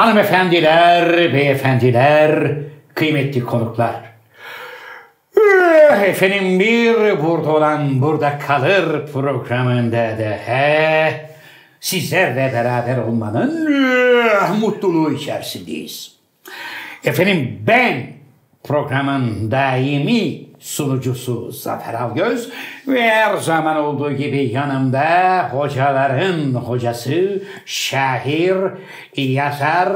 Hanımefendiler, beyefendiler, kıymetli konuklar. Eh, Efendim bir burada olan burada kalır programında da he, sizlerle beraber olmanın eh, mutluluğu içerisindeyiz. Efendim ben programın daimi sunucusu Zafer Algöz ve her zaman olduğu gibi yanımda hocaların hocası, şair, yazar,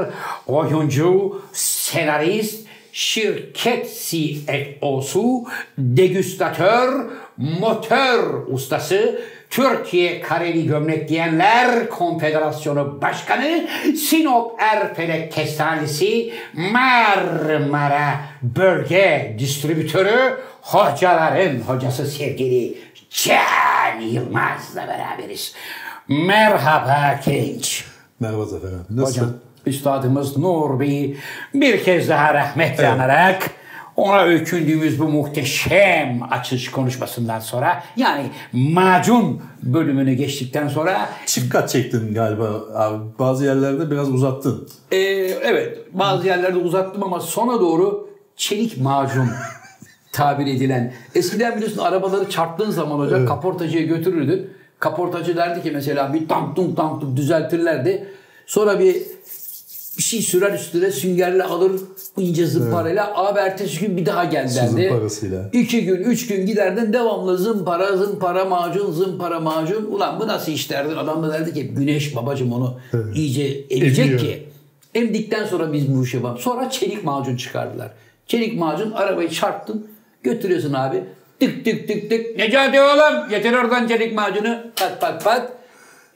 oyuncu, senarist, şirket CFO'su, degüstatör, motor ustası, Türkiye Kareli Gömlek Giyenler Konfederasyonu Başkanı, Sinop Erfelek Kestanesi, Marmara Bölge Distribütörü, hocaların hocası sevgili Can Yılmaz'la beraberiz. Merhaba genç. Merhaba Zafer abi. Nasılsın? Hocam, Üstadımız Nur Bey'i bir kez daha rahmetle anarak ona öykündüğümüz bu muhteşem açış konuşmasından sonra yani macun bölümünü geçtikten sonra Çift kat çektin galiba abi. Bazı yerlerde biraz uzattın. e, evet bazı yerlerde uzattım ama sona doğru çelik macun tabir edilen. Eskiden biliyorsun arabaları çarptığın zaman hocam kaportacıya götürürdün. Kaportacı derdi ki mesela bir tank tunk tank tunk düzeltirlerdi. Sonra bir bir şey sürer üstüne süngerle alır ince zımparayla. Abi ertesi gün bir daha gel derdi. zımparasıyla. İki gün, üç gün giderdin devamlı zımpara, zımpara, macun, zımpara, macun. Ulan bu nasıl iş derdin? Adam da derdi ki güneş babacım onu iyice emecek Emiyor. ki. Emdikten sonra biz bu işe bak. Sonra çelik macun çıkardılar. Çelik macun arabayı çarptın götürüyorsun abi. Tık tık tık tık. Necati oğlum getir oradan çelik macunu. Pat pat pat.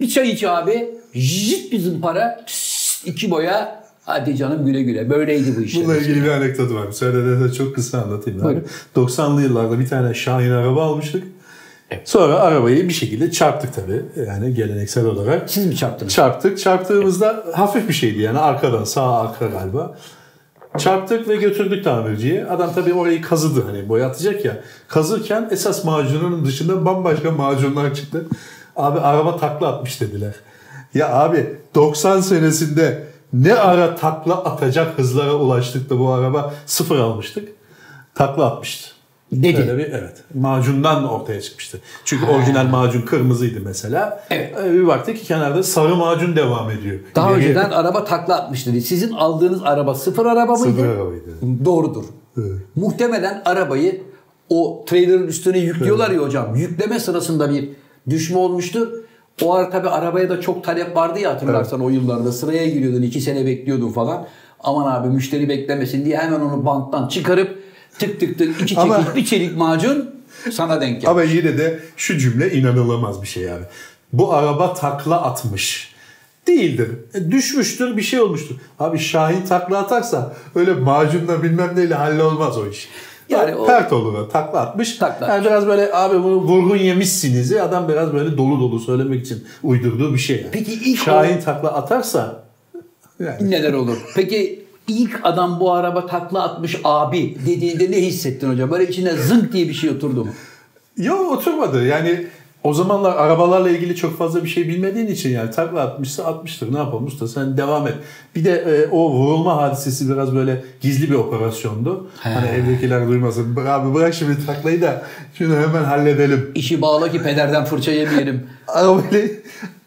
Bir çay iç abi. Jit bir zımpara. Tıs, iki boya. Hadi canım güle güle. Böyleydi bu işler. Bununla ilgili bir anekdotu var. Müsaade de çok kısa anlatayım. Abi. Buyurun. 90'lı yıllarda bir tane Şahin araba almıştık. Sonra arabayı bir şekilde çarptık tabii. Yani geleneksel olarak. Siz mi çarptınız? Çarptık. Çarptığımızda hafif bir şeydi yani arkadan sağ arka galiba. Çarptık ve götürdük tamirciye. Adam tabii orayı kazıdı hani boyatacak ya. Kazırken esas macunun dışında bambaşka macunlar çıktı. Abi araba takla atmış dediler. Ya abi 90 senesinde ne ara takla atacak hızlara ulaştık da bu araba sıfır almıştık. Takla atmıştı. Dedi. Öyle bir evet. Macundan ortaya çıkmıştı. Çünkü orijinal macun kırmızıydı mesela. Evet. Ee, Bir baktık ki kenarda sarı macun devam ediyor. Daha İleriye- önceden araba takla atmış dedi. Sizin aldığınız araba sıfır araba mıydı? Sıfır arabaydı. Doğrudur. Muhtemelen arabayı o trailer'ın üstüne yüklüyorlar ya hocam. Yükleme sırasında bir düşme olmuştur. O ara tabii arabaya da çok talep vardı ya hatırlarsan o yıllarda. Sıraya giriyordun, iki sene bekliyordun falan. Aman abi müşteri beklemesin diye hemen onu banttan çıkarıp tık tık tık iki çekiç Ama- bir çelik macun sana denk geldi. Ama yine de şu cümle inanılamaz bir şey yani. Bu araba takla atmış. Değildir. E, düşmüştür bir şey olmuştur. Abi Şahin takla atarsa öyle macunla bilmem neyle hallolmaz o iş. Yani o- pert olur. o, Takla atmış. Takla yani biraz böyle abi bunu vurgun yemişsiniz. Adam biraz böyle dolu dolu söylemek için uydurduğu bir şey. Yani. Peki ilk Şahin takla atarsa yani Neler olur? Peki ilk adam bu araba takla atmış abi dediğinde ne hissettin hocam? Böyle içine zınk diye bir şey oturdu mu? Yok oturmadı. Yani o zamanlar arabalarla ilgili çok fazla bir şey bilmediğin için yani takla atmışsa atmıştır. Ne yapalım usta sen devam et. Bir de e, o vurulma hadisesi biraz böyle gizli bir operasyondu. Hani evdekiler duymasın. "Bırak Abi bırak şimdi taklayı da şunu hemen halledelim. İşi bağla ki pederden fırça yemeyelim. Arabayla,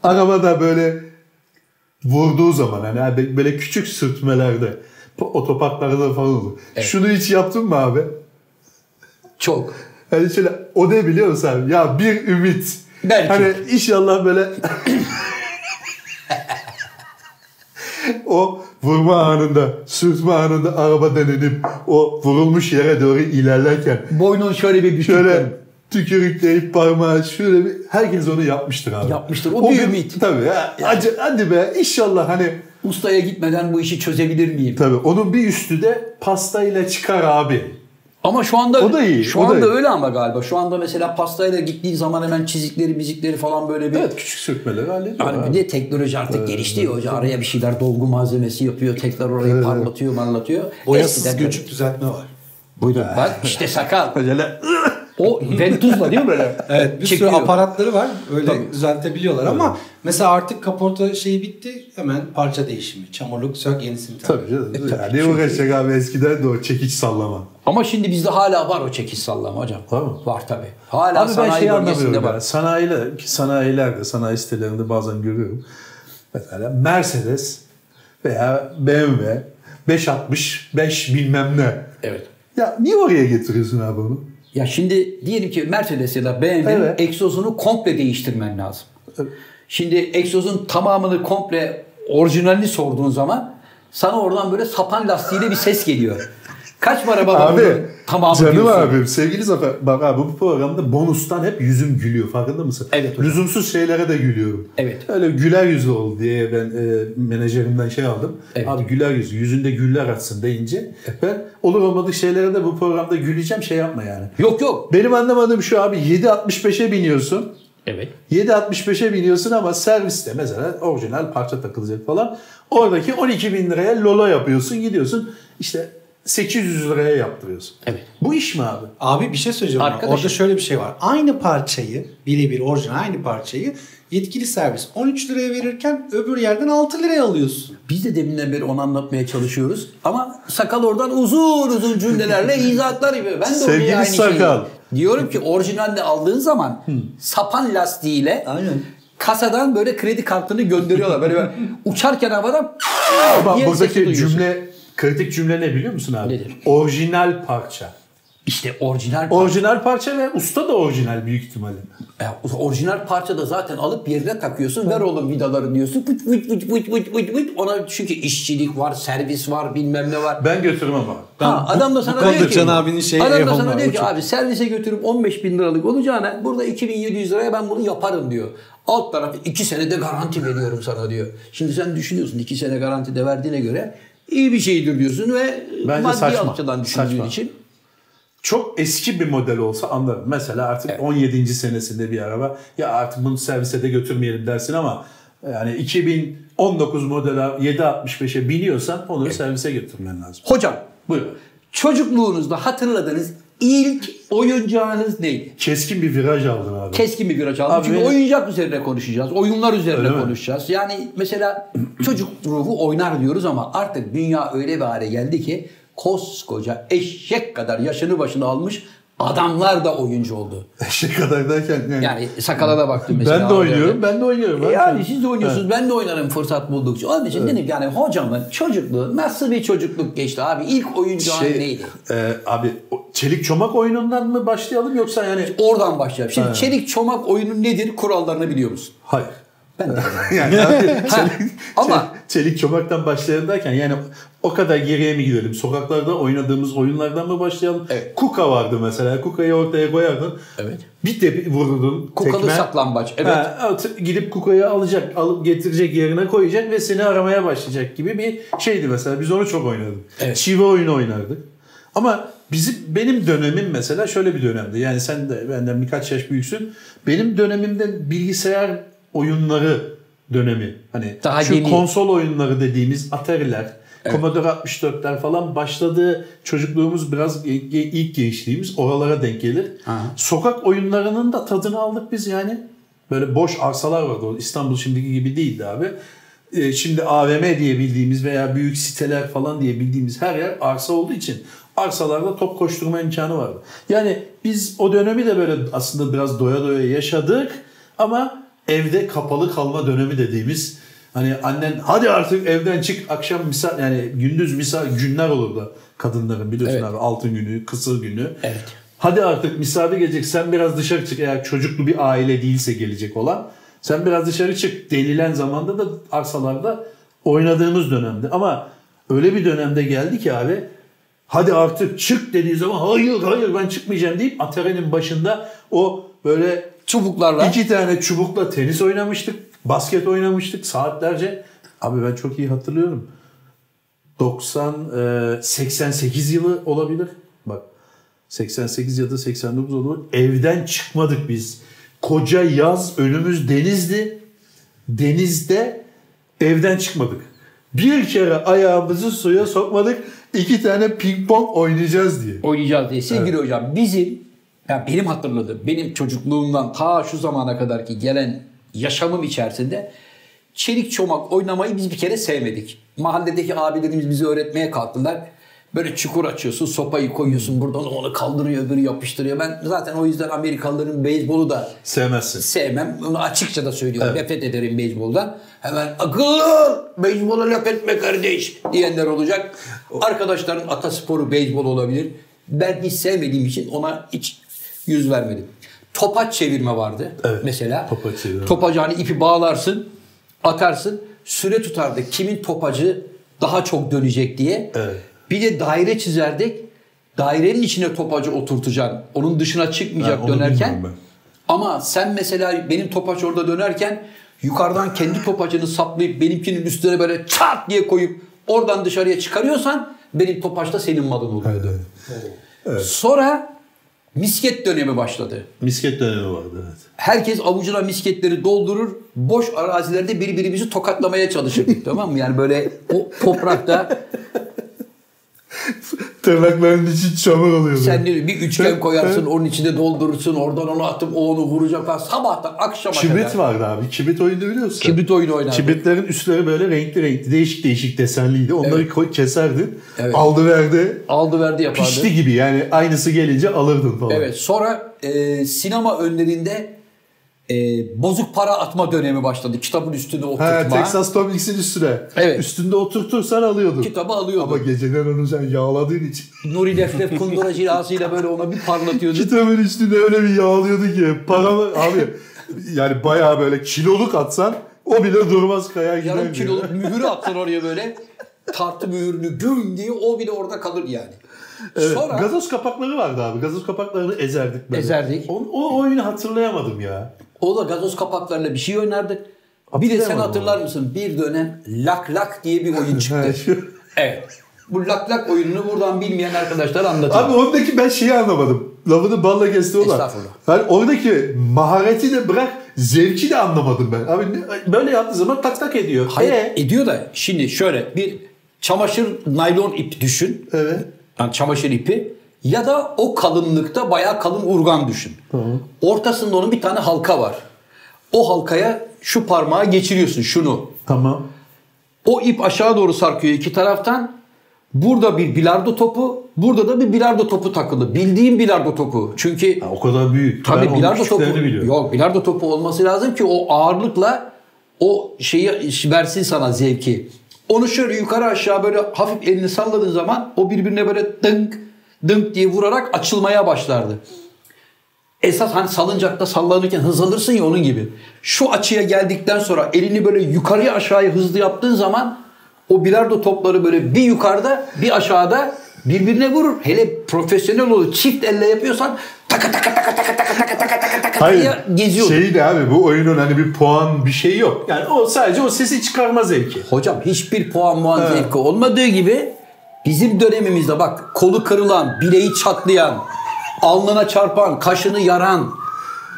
arabada böyle vurduğu zaman hani böyle küçük sürtmelerde otoparklarda falan olur. Şunu hiç yaptın mı abi? Çok. Hani şöyle o ne biliyor musun abi? Ya bir ümit. Belki. Hani inşallah böyle o vurma anında, sürtme anında arabadan inip o vurulmuş yere doğru ilerlerken Boynun şöyle bir bükük. şöyle tükürükleyip parmağı şöyle bir herkes onu yapmıştır abi. Yapmıştır. O bir ümit. Tabii ya. Hadi, hadi be inşallah hani Ustaya gitmeden bu işi çözebilir miyim? tabii onun bir üstü de pastayla çıkar abi. Ama şu anda O da iyi, Şu o da anda iyi. öyle ama galiba. Şu anda mesela pastayla gittiğin zaman hemen çizikleri, mizikleri falan böyle bir Evet küçük sürtmeleri hallediyor. Abi. bir de teknoloji artık gelişti ya hoca. Araya bir şeyler dolgu malzemesi yapıyor. Tekrar orayı parlatıyor, parlatıyor. Boyasız Eskiden- göçük düzeltme var. Buyurun. Bak işte sakal. Acele O ventuzla değil mi böyle? Evet bir Çekiyor. sürü aparatları var. Öyle Tabii. düzeltebiliyorlar ama mesela artık kaporta şeyi bitti. Hemen parça değişimi. Çamurluk sök yenisini tak. Tabii canım. Yani ne uğraşacak abi eskiden de o çekiç sallama. Ama şimdi bizde hala var o çekiş sallama hocam. Var mı? Var tabii. Hala Abi ben sanayi şeyi bölgesinde var. Ya. Sanayiler, ki sanayilerde, sanayi sitelerinde bazen görüyorum. Mesela Mercedes veya BMW 565 bilmem ne. Evet. Ya niye oraya getiriyorsun abi onu? Ya şimdi diyelim ki Mercedes ya da BMW'nin Evet. egzozunu komple değiştirmen lazım. Evet. Şimdi egzozun tamamını komple orijinalini sorduğun zaman sana oradan böyle sapan lastiğiyle bir ses geliyor. Kaç para baba Abi tamamı canım diyorsun. abim sevgili Zafer bak abi bu programda bonustan hep yüzüm gülüyor farkında mısın? Evet hocam. Lüzumsuz şeylere de gülüyorum. Evet. Öyle güler yüzlü ol diye ben e, menajerimden şey aldım. Evet. Abi güler yüzü yüzünde güller açsın deyince ben olur olmadık şeylere de bu programda güleceğim şey yapma yani. Yok yok. Benim anlamadığım şu abi 7.65'e biniyorsun. Evet. 7.65'e biniyorsun ama serviste mesela orijinal parça takılacak falan. Oradaki 12 bin liraya lolo yapıyorsun gidiyorsun işte 800 liraya yaptırıyorsun. Evet. Bu iş mi abi? Abi bir şey söyleyeceğim. Arkadaşım. Orada şöyle bir şey var. Aynı parçayı birebir orijinal aynı parçayı yetkili servis 13 liraya verirken öbür yerden 6 liraya alıyorsun. Biz de deminden beri onu anlatmaya çalışıyoruz. Ama sakal oradan uzun uzun cümlelerle izahatlar yapıyor. Ben de Sevgili aynı sakal. şeyi. Diyorum ki orijinalde aldığın zaman sapan lastiğiyle Aynen. kasadan böyle kredi kartını gönderiyorlar. Böyle, böyle uçarken havadan Ama buradaki duyuyorsun. cümle kritik cümle ne biliyor musun abi? Nedir? Orijinal parça. İşte orijinal Orijinal parça ve usta da orijinal büyük ihtimalle. Ya, orijinal parçada zaten alıp yerine takıyorsun. Ver oğlum vidaları diyorsun. Vıt vıt vıt vıt vıt vıt vıt. Ona çünkü işçilik var, servis var, bilmem ne var. Ben götürmem abi. Ha, bu- adam da sana diyor ki Can abinin şeyi adam da sana diyor ki abi servise götürüp 15 bin liralık olacağına burada 2700 liraya ben bunu yaparım diyor. Alt tarafı 2 senede garanti veriyorum sana diyor. Şimdi sen düşünüyorsun 2 sene garanti de verdiğine göre iyi bir şeydir diyorsun ve Bence maddi saçma. açıdan düşündüğün Saçma. için Çok eski bir model olsa anlarım. Mesela artık 17. senesinde bir araba ya artık bunu servise de götürmeyelim dersin ama yani 2019 model 765'e biniyorsan onu servise götürmen lazım. hocam Buyur. çocukluğunuzda hatırladığınız ilk oyuncağınız neydi? Keskin bir viraj aldın abi. Keskin bir viraj aldım. Abi Çünkü benim- oyuncak üzerine konuşacağız. Oyunlar üzerine Öyle mi? konuşacağız. Yani mesela çocuk ruhu oynar diyoruz ama artık dünya öyle bir hale geldi ki koskoca eşek kadar yaşını başını almış adamlar da oyuncu oldu. Eşek kadar derken yani, Yani sakala da baktım mesela. ben de oynuyorum, ben de oynuyorum. E. Yani siz de oynuyorsunuz, ben de oynarım fırsat buldukça. Onun için dedim ki yani hocamın çocukluğu nasıl bir çocukluk geçti abi? İlk oyuncağın Şey, neydi? e, abi çelik çomak oyunundan mı başlayalım yoksa yani Oradan başlayalım. Şimdi çelik çomak oyunu nedir? Kurallarını biliyor musun? hayır. Ben de. Yani abi, Ha, çelik, ama- çelik, çomaktan başlayalım derken yani o kadar geriye mi gidelim? Sokaklarda oynadığımız oyunlardan mı başlayalım? Evet. Kuka vardı mesela. Kukayı ortaya koyardın. Evet. Bir tepi vururdun. Kukalı tekme. saklambaç. Evet. Ha, gidip kukayı alacak, alıp getirecek yerine koyacak ve seni aramaya başlayacak gibi bir şeydi mesela. Biz onu çok oynadık. Evet. Çivi oyunu oynardık. Ama bizim benim dönemim mesela şöyle bir dönemdi. Yani sen de benden birkaç yaş büyüksün. Benim dönemimde bilgisayar oyunları dönemi. Hani Daha şu yeni. konsol oyunları dediğimiz Atari'ler, Commodore 64'ler falan başladığı çocukluğumuz biraz ilk gençliğimiz oralara denk gelir. Aha. Sokak oyunlarının da tadını aldık biz yani. Böyle boş arsalar vardı. İstanbul şimdiki gibi değildi abi. Ee, şimdi AVM diye bildiğimiz veya büyük siteler falan diye bildiğimiz her yer arsa olduğu için arsalarda top koşturma imkanı vardı. Yani biz o dönemi de böyle aslında biraz doya doya yaşadık ama evde kapalı kalma dönemi dediğimiz hani annen hadi artık evden çık akşam misal yani gündüz misal günler olurdu kadınların biliyorsun Evet. abi altın günü, kısır günü. Evet. Hadi artık misafir gelecek sen biraz dışarı çık eğer çocuklu bir aile değilse gelecek olan. Sen biraz dışarı çık denilen zamanda da arsalarda oynadığımız dönemde. Ama öyle bir dönemde geldi ki abi hadi artık çık dediği zaman hayır hayır ben çıkmayacağım deyip Atari'nin başında o böyle Çubuklarla. iki tane çubukla tenis oynamıştık. Basket oynamıştık saatlerce. Abi ben çok iyi hatırlıyorum. 90 e, 88 yılı olabilir. Bak 88 ya da 89 olabilir. Evden çıkmadık biz. Koca yaz önümüz denizdi. Denizde evden çıkmadık. Bir kere ayağımızı suya sokmadık. İki tane ping pong oynayacağız diye. oynayacağız diye. Sevgili hocam bizim Ya benim hatırladığım, benim çocukluğumdan ta şu zamana kadar ki gelen yaşamım içerisinde çelik çomak oynamayı biz bir kere sevmedik. Mahalledeki abilerimiz bizi öğretmeye kalktılar. Böyle çukur açıyorsun, sopayı koyuyorsun, buradan onu kaldırıyor, öbürü yapıştırıyor. Ben zaten o yüzden Amerikalıların beyzbolu da Sevmezsin. sevmem. Onu açıkça da söylüyorum. Nefret ederim beyzboldan. Hemen akıllı beyzbola laf etme kardeş diyenler olacak. Arkadaşların atasporu beyzbol olabilir. Ben hiç sevmediğim için ona hiç yüz vermedim. Topaç çevirme vardı Evet, mesela. topaç çevirme. Topacı hani ipi bağlarsın, atarsın. Süre tutardı. Kimin topacı daha çok dönecek diye. Evet. Bir de daire çizerdik. Dairenin içine topacı oturtacaksın. Onun dışına çıkmayacak onu dönerken. Ama sen mesela benim topaç orada dönerken yukarıdan kendi topacını saplayıp benimkinin üstüne böyle çat diye koyup oradan dışarıya çıkarıyorsan benim topaç da senin malın oluyor. Evet, evet. Sonra misket dönemi başladı. Misket dönemi vardı evet. Herkes avucuna misketleri doldurur. Boş arazilerde birbirimizi tokatlamaya çalışırdık tamam mı? Yani böyle o toprakta Tırnakların içi çamur oluyordu. sen ne- bir üçgen koyarsın onun içine doldurursun oradan onu atıp o onu vuracak falan. Sabahtan akşama Kibrit kadar. vardı abi. Kibrit oyunu biliyor musun? Kibrit oyunu oynardık. Kibritlerin üstleri böyle renkli renkli değişik değişik desenliydi. Onları koy, keserdin. Evet. Aldı verdi. Aldı verdi yapardı. Pişti gibi yani aynısı gelince alırdın falan. Evet sonra e, sinema önlerinde e, bozuk para atma dönemi başladı. Kitabın üstüne oturtma. Ha, Texas Tomlins'in üstüne. Evet. Üstünde oturtursan alıyordun. Kitabı alıyordu. Ama geceden onu sen yağladığın için. Nuri Deflef kundura cilasıyla böyle ona bir parlatıyordu. Kitabın üstünde öyle bir yağlıyordu ki. Paramı abi yani bayağı böyle kiloluk atsan o bile durmaz kayar gider. Yarım kiloluk mühürü attın oraya böyle. Tartı mühürünü güm diye o bile orada kalır yani. Evet, Sonra Gazoz kapakları vardı abi. Gazoz kapaklarını ezerdik böyle. Ezerdik. O, o oyunu hatırlayamadım ya. O da gazoz kapaklarıyla bir şey oynardık. Bir de sen hatırlar mısın? Bir dönem lak lak diye bir oyun çıktı. evet. Bu lak lak oyununu buradan bilmeyen arkadaşlar anlatayım. Abi oradaki ben şeyi anlamadım. Lafını balla kesti o da. Estağfurullah. Yani oradaki mahareti de bırak zevki de anlamadım ben. Abi ne- böyle yaptığı zaman tak tak ediyor. Hayır Ee? ediyor da şimdi şöyle bir çamaşır naylon ip düşün. Evet. Yani çamaşır ipi ya da o kalınlıkta bayağı kalın urgan düşün. Ortasında onun bir tane halka var. O halkaya şu parmağı geçiriyorsun şunu. Tamam. O ip aşağı doğru sarkıyor iki taraftan. Burada bir bilardo topu, burada da bir bilardo topu takılı. Bildiğim bilardo topu. Çünkü Ha, o kadar büyük. Tabii ben bilardo topu. topu. biliyorum. Yok bilardo topu olması lazım ki o ağırlıkla o şeyi versin sana zevki. Onu şöyle yukarı aşağı böyle hafif elini salladığın zaman o birbirine böyle dınk dınk diye vurarak açılmaya başlardı. Esas hani salıncakta sallanırken hız alırsın ya onun gibi. Şu açıya geldikten sonra elini böyle yukarıya aşağıya hızlı yaptığın zaman o bilardo topları böyle bir yukarıda bir aşağıda birbirine vurur. Hele profesyonel olur çift elle yapıyorsan taka taka taka taka taka taka taka taka taka Hayır. diye geziyordu. Şey de abi bu oyunun hani bir puan bir şey yok. Yani o sadece o sesi çıkarma zevki. Hocam hiçbir puan muan Evet. zevki olmadığı gibi bizim dönemimizde bak kolu kırılan, bileği çatlayan, alnına çarpan, kaşını yaran,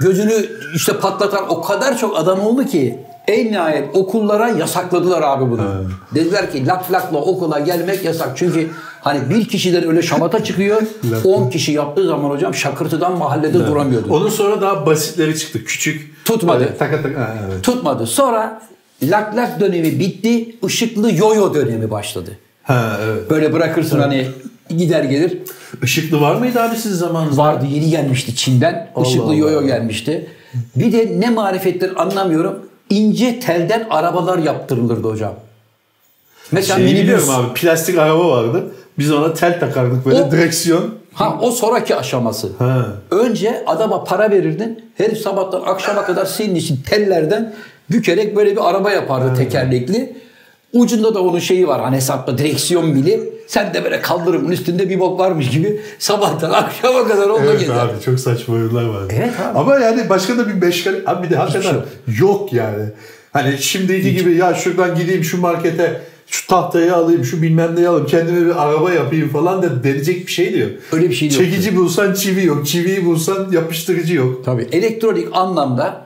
gözünü işte patlatan o kadar çok adam oldu ki en nihayet okullara yasakladılar abi bunu. Dediler ki lak lakla okula gelmek yasak. Çünkü hani bir kişiden öyle şamata çıkıyor. 10 kişi yaptığı zaman hocam şakırtıdan mahallede duramıyordu. Onun sonra daha basitleri çıktı. Küçük. Tutmadı. Böyle taka taka. Ha, evet. Tutmadı. Sonra lak lak dönemi bitti. ışıklı yoyo dönemi başladı. Ha evet. Böyle bırakırsın hani gider gelir. Işıklı var mıydı abi sizin zamanınızda? Vardı yeni gelmişti Çin'den. Allah Işıklı Allah. yoyo gelmişti. Bir de ne marifettir anlamıyorum. İnce telden arabalar yaptırılırdı hocam. Mesela Şeyi minibüs. biliyorum abi. Plastik araba vardı. Biz ona tel takardık böyle O- direksiyon. Ha o sonraki aşaması. Ha. Önce adama para verirdin. Herif sabahtan akşama kadar senin için tellerden bükerek böyle bir araba yapardı tekerlekli. Ucunda da onun şeyi var hani hesapta direksiyon bili. Sen de böyle kaldırımın üstünde bir bok varmış gibi sabahtan akşama kadar onunla Evet gezer. abi çok saçma oyunlar vardı. Evet abi. Ama yani başka da bir meşgale. Abi bir de hakikaten şey yok yani. Hani şimdiki gibi ya şuradan gideyim şu markete şu tahtayı alayım şu bilmem neyi alayım kendime bir araba yapayım falan da denecek bir şey diyor. Öyle bir şey yoktu. Çekici bulsan çivi yok. Çiviyi bulsan yapıştırıcı yok. Tabii elektronik anlamda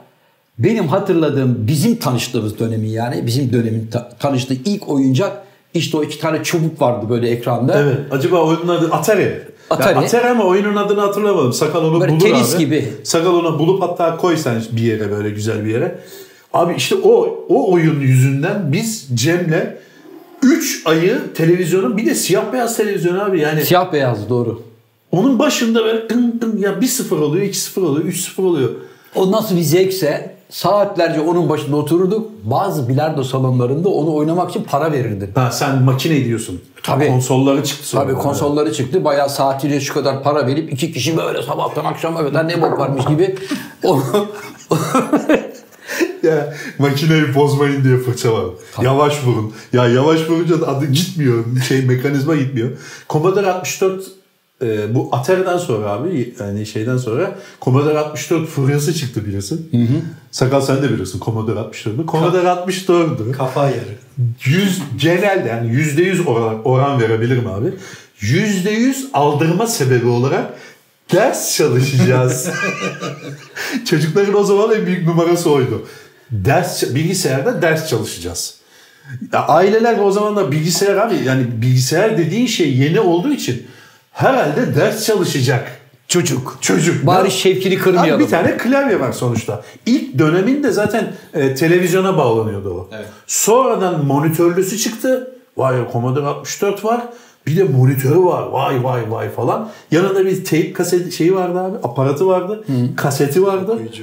benim hatırladığım bizim tanıştığımız dönemin yani bizim dönemin ta- tanıştığı ilk oyuncak İşte o iki tane çubuk vardı böyle ekranda. Evet. Acaba oyunun adı Atari. Atari. Ya Atari ama oyunun adını hatırlamadım. Sakal onu Böyle bulur tenis abi. gibi. Sakal onu bulup hatta koy sen bir yere böyle güzel bir yere. Abi işte o o oyun yüzünden biz Cem'le 3 ayı televizyonun bir de siyah beyaz televizyon abi yani Siyah beyaz doğru. onun başında böyle tın tın ya 1-0 oluyor 2-0 oluyor 3-0 oluyor. O nasıl bir zevkse saatlerce onun başında otururduk. Bazı bilardo salonlarında onu oynamak için para verirdi. Ha sen makine diyorsun. Tabii. Konsolları çıktı sonra. Tabii konsolları çıktı. Bayağı saatiyle şu kadar para verip iki kişi böyle sabahtan akşama kadar ne bok varmış gibi. Ya makineyi bozmayın diye fırça var. Yavaş vurun. Ya yavaş vurunca da adı gitmiyor. Şey mekanizma gitmiyor. Commodore 64 e, bu Atari'den sonra abi yani şeyden sonra Commodore 64 furyası çıktı biliyorsun. Sakal sen de biliyorsun Commodore 64'ü. Commodore 64'ü. Kafa yarı. 100 genelde yani %100 oran, oran verebilirim abi. %100 aldırma sebebi olarak ders çalışacağız. Çocukların o zaman en büyük numarası oydu. Ders bilgisayarda ders çalışacağız. Ya aileler o zaman da bilgisayar abi yani bilgisayar dediğin şey yeni olduğu için herhalde ders çalışacak. çocuk. Çocuk. Bari şevkini kırmayalım. Abi bir tane klavye var sonuçta. İlk döneminde zaten e, televizyona bağlanıyordu o. Evet. Sonradan monitörlüsü çıktı. Vay Commodore 64 var. Bir de monitörü var. Vay vay vay falan. Yanında bir tape kaset şeyi vardı abi. Aparatı vardı. Kaseti vardı. Okuyucu.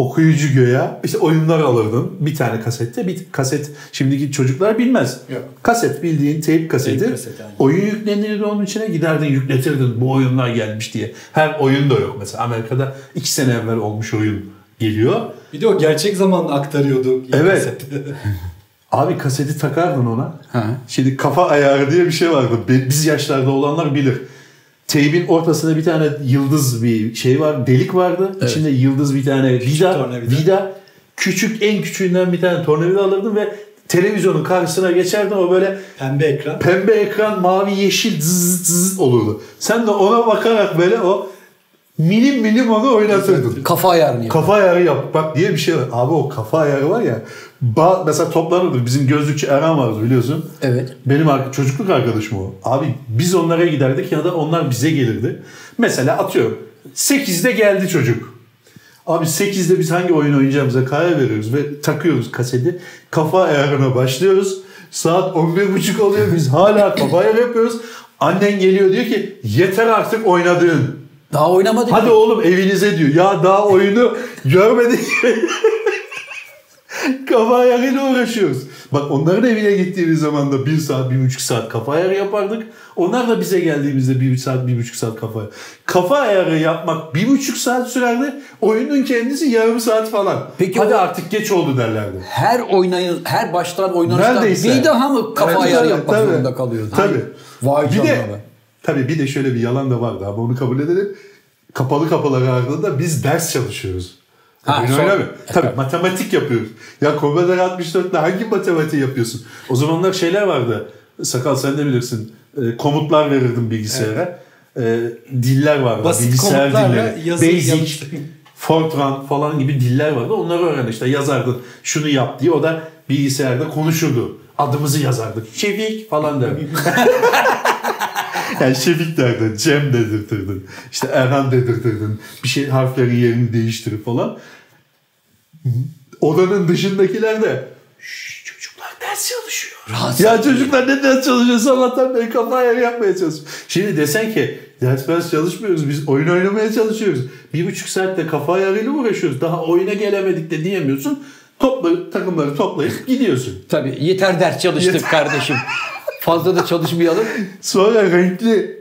Okuyucu göğe. İşte oyunlar alırdın. Bir tane kasette. Bir kaset. Şimdiki çocuklar bilmez. Yok. Kaset bildiğin tape kaseti. Tape kaseti, aynen. Oyun yüklenirdi onun içine giderdin yükletirdin bu oyunlar gelmiş diye. Her oyun da yok mesela. Amerika'da iki sene evvel olmuş oyun geliyor. Bir de o gerçek zamanla aktarıyordu. Evet. kasette. Abi kaseti takardın ona. Ha. Şimdi kafa ayarı diye bir şey vardı. Biz yaşlarda olanlar bilir. Teybin ortasında bir tane yıldız bir şey var. Delik vardı. İçinde yıldız bir tane vida, tornavida. vida. Küçük en küçüğünden bir tane tornavida alırdın ve televizyonun karşısına geçerdin. O böyle Pembe ekran. pembe ekran mavi yeşil zız zız olurdu. Sen de ona bakarak böyle o milim milim onu oynatırdın. Kafa ayarını yap. Kafa ayarı yap bak diye bir şey var. Abi o kafa ayarı var ya. Ba- mesela toplanırdı. Bizim gözlükçü Erhan vardı biliyorsun. Evet. Benim ar- çocukluk arkadaşım o. Abi biz onlara giderdik ya da onlar bize gelirdi. Mesela atıyorum 8'de geldi çocuk. Abi 8'de biz hangi oyun oynayacağımıza karar veriyoruz ve takıyoruz kaseti. Kafa ayarına başlıyoruz. Saat 11.30 oluyor biz hala kafa ayarı yapıyoruz. Annen geliyor diyor ki yeter artık oynadığın. Daha oynamadık. Hadi oğlum evinize diyor. Ya daha oyunu görmedik. kafa ayarıyla uğraşıyoruz. Bak onların evine gittiğimiz zaman da bir saat, bir buçuk saat kafa ayarı yapardık. Onlar da bize geldiğimizde bir saat, bir buçuk saat kafa ayarı. Kafa ayarı yapmak bir buçuk saat sürerdi. Oyunun kendisi yarım saat falan. Peki Hadi o- artık geç oldu derlerdi. Her oynayın, her baştan oynanıştan Neredeyse. bir daha mı kafa Evet, ayarı tabii, yapmak tabii. zorunda kalıyordu? Tabii. Vay bir canına de, tabii bir de şöyle bir yalan da vardı ama onu kabul edelim. Kapalı kapılar ardında biz ders çalışıyoruz. Ha, Oyun son- oynamıyor. Tabii matematik yapıyoruz. Ya Commodore 64'te hangi matematiği yapıyorsun? O zamanlar şeyler vardı. Sakal sen de bilirsin. E, komutlar verirdim bilgisayara. E, diller vardı. Basit Bilgisayar dilleri. Basic, yanlış- Fortran falan gibi diller vardı. Onları öğren işte yazardın. Şunu yap diye. O da bilgisayarda konuşurdu. Adımızı yazardık. Şefik falan derdi. yani Şefik derdin, Cem dedirtirdin. İşte Erhan dedirtirdin. Bir şey harflerin yerini değiştirip falan. Odanın dışındakiler de "Şşş, çocuklar ders çalışıyor. Rahatsız ya çocuklar ne ders çalışıyor? Sabahtan beri kafa ayarı yapmaya çalışıyor. Şimdi desen ki ders ders çalışmıyoruz. Biz oyun oynamaya çalışıyoruz. Bir buçuk saatte kafa ayarıyla uğraşıyoruz. Daha oyuna gelemedik de diyemiyorsun. Topla, takımları toplayıp gidiyorsun. Tabii yeter ders çalıştık kardeşim. Fazla da çalışmayalım. Sonra renkli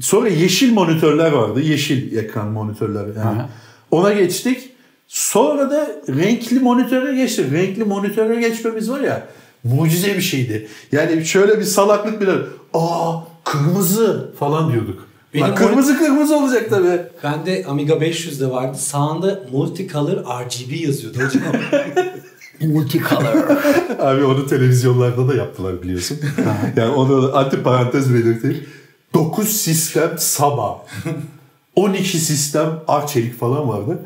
sonra yeşil monitörler vardı. Yeşil ekran monitörler yani. Aha. Ona geçtik. Sonra da renkli monitöre geçtik. Renkli monitöre geçmemiz var ya mucize bir şeydi. Yani şöyle bir salaklık bile. Aa kırmızı falan diyorduk. Benim Lan kırmızı kırmızı olacak tabii. Bende Amiga 500'de vardı. Sağında Multicolor RGB yazıyordu hocam. Multicolor. Abi onu televizyonlarda da yaptılar biliyorsun. yani onu anti parantez belirteyim. 9 sistem Saba. 12 sistem Arçelik falan vardı.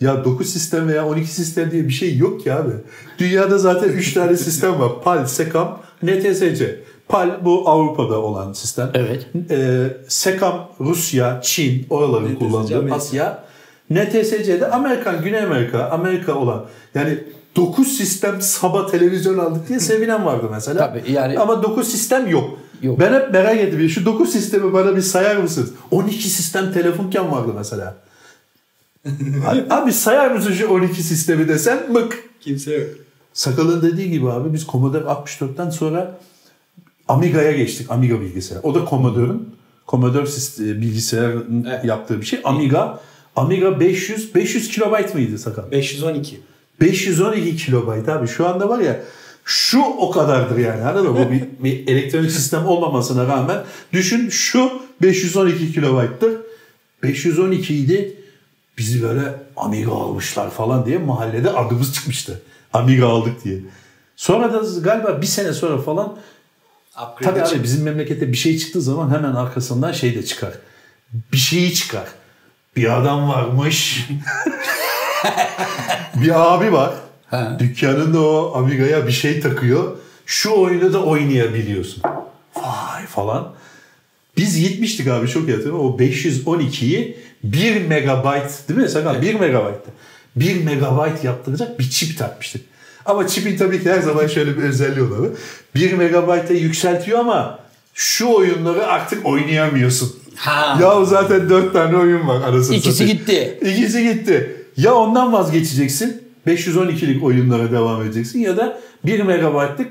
Ya 9 sistem veya 12 sistem diye bir şey yok ki abi. Dünyada zaten 3 tane sistem var. PAL, SECAM, NTSC. PAL bu Avrupa'da olan sistem. Evet. Ee, SECAM Rusya, Çin oraların kullandığı. Asya. NTSC'de Amerikan, Güney Amerika, Amerika olan yani 9 sistem sabah televizyon aldık diye sevinen vardı mesela. Tabii, yani- Ama 9 sistem yok. Yok. Ben hep merak ettim. Şu 9 sistemi bana bir sayar mısınız? 12 sistem telefonken vardı mesela. abi, abi sayar mısın şu 12 sistemi desen mık. Kimse yok. Sakal'ın dediği gibi abi biz Commodore 64'ten sonra Amiga'ya geçtik. Amiga bilgisayar. O da Commodore'un Commodore sist- bilgisayarın Evet. yaptığı bir şey. Amiga Amiga 500 500 kilobayt mıydı Sakal? 512. 512 kilobayt abi. Şu anda var ya şu o kadardır yani. Anladın mı? Bu bir, bir elektronik sistem olmamasına rağmen düşün şu 512 kilobayttır. 512 idi. Bizi böyle Amiga almışlar falan diye mahallede adımız çıkmıştı. Amiga aldık diye. Sonra da galiba bir sene sonra falan Upgrade tabii abi bizim memlekette bir şey çıktığı zaman hemen arkasından şey de çıkar. Bir şeyi çıkar. Bir adam varmış. bir abi var. Ha. Dükkanında o Amiga'ya bir şey takıyor. Şu oyunu da oynayabiliyorsun. Vay falan. Biz gitmiştik abi çok iyi hatırlıyorum. O 512'yi 1 megabayt değil mi Sakal? 1 megabayttı. 1 megabayt yaptıracak bir çip takmıştık. Ama çipin tabii ki her zaman şöyle bir özelliği olur. 1 megabayta yükseltiyor ama şu oyunları artık oynayamıyorsun. Ha. Ya zaten 4 tane oyun var arasında. İkisi gitti. İkisi gitti. Ya ondan vazgeçeceksin. 512'lik oyunlara devam edeceksin ya da 1 megabaytlık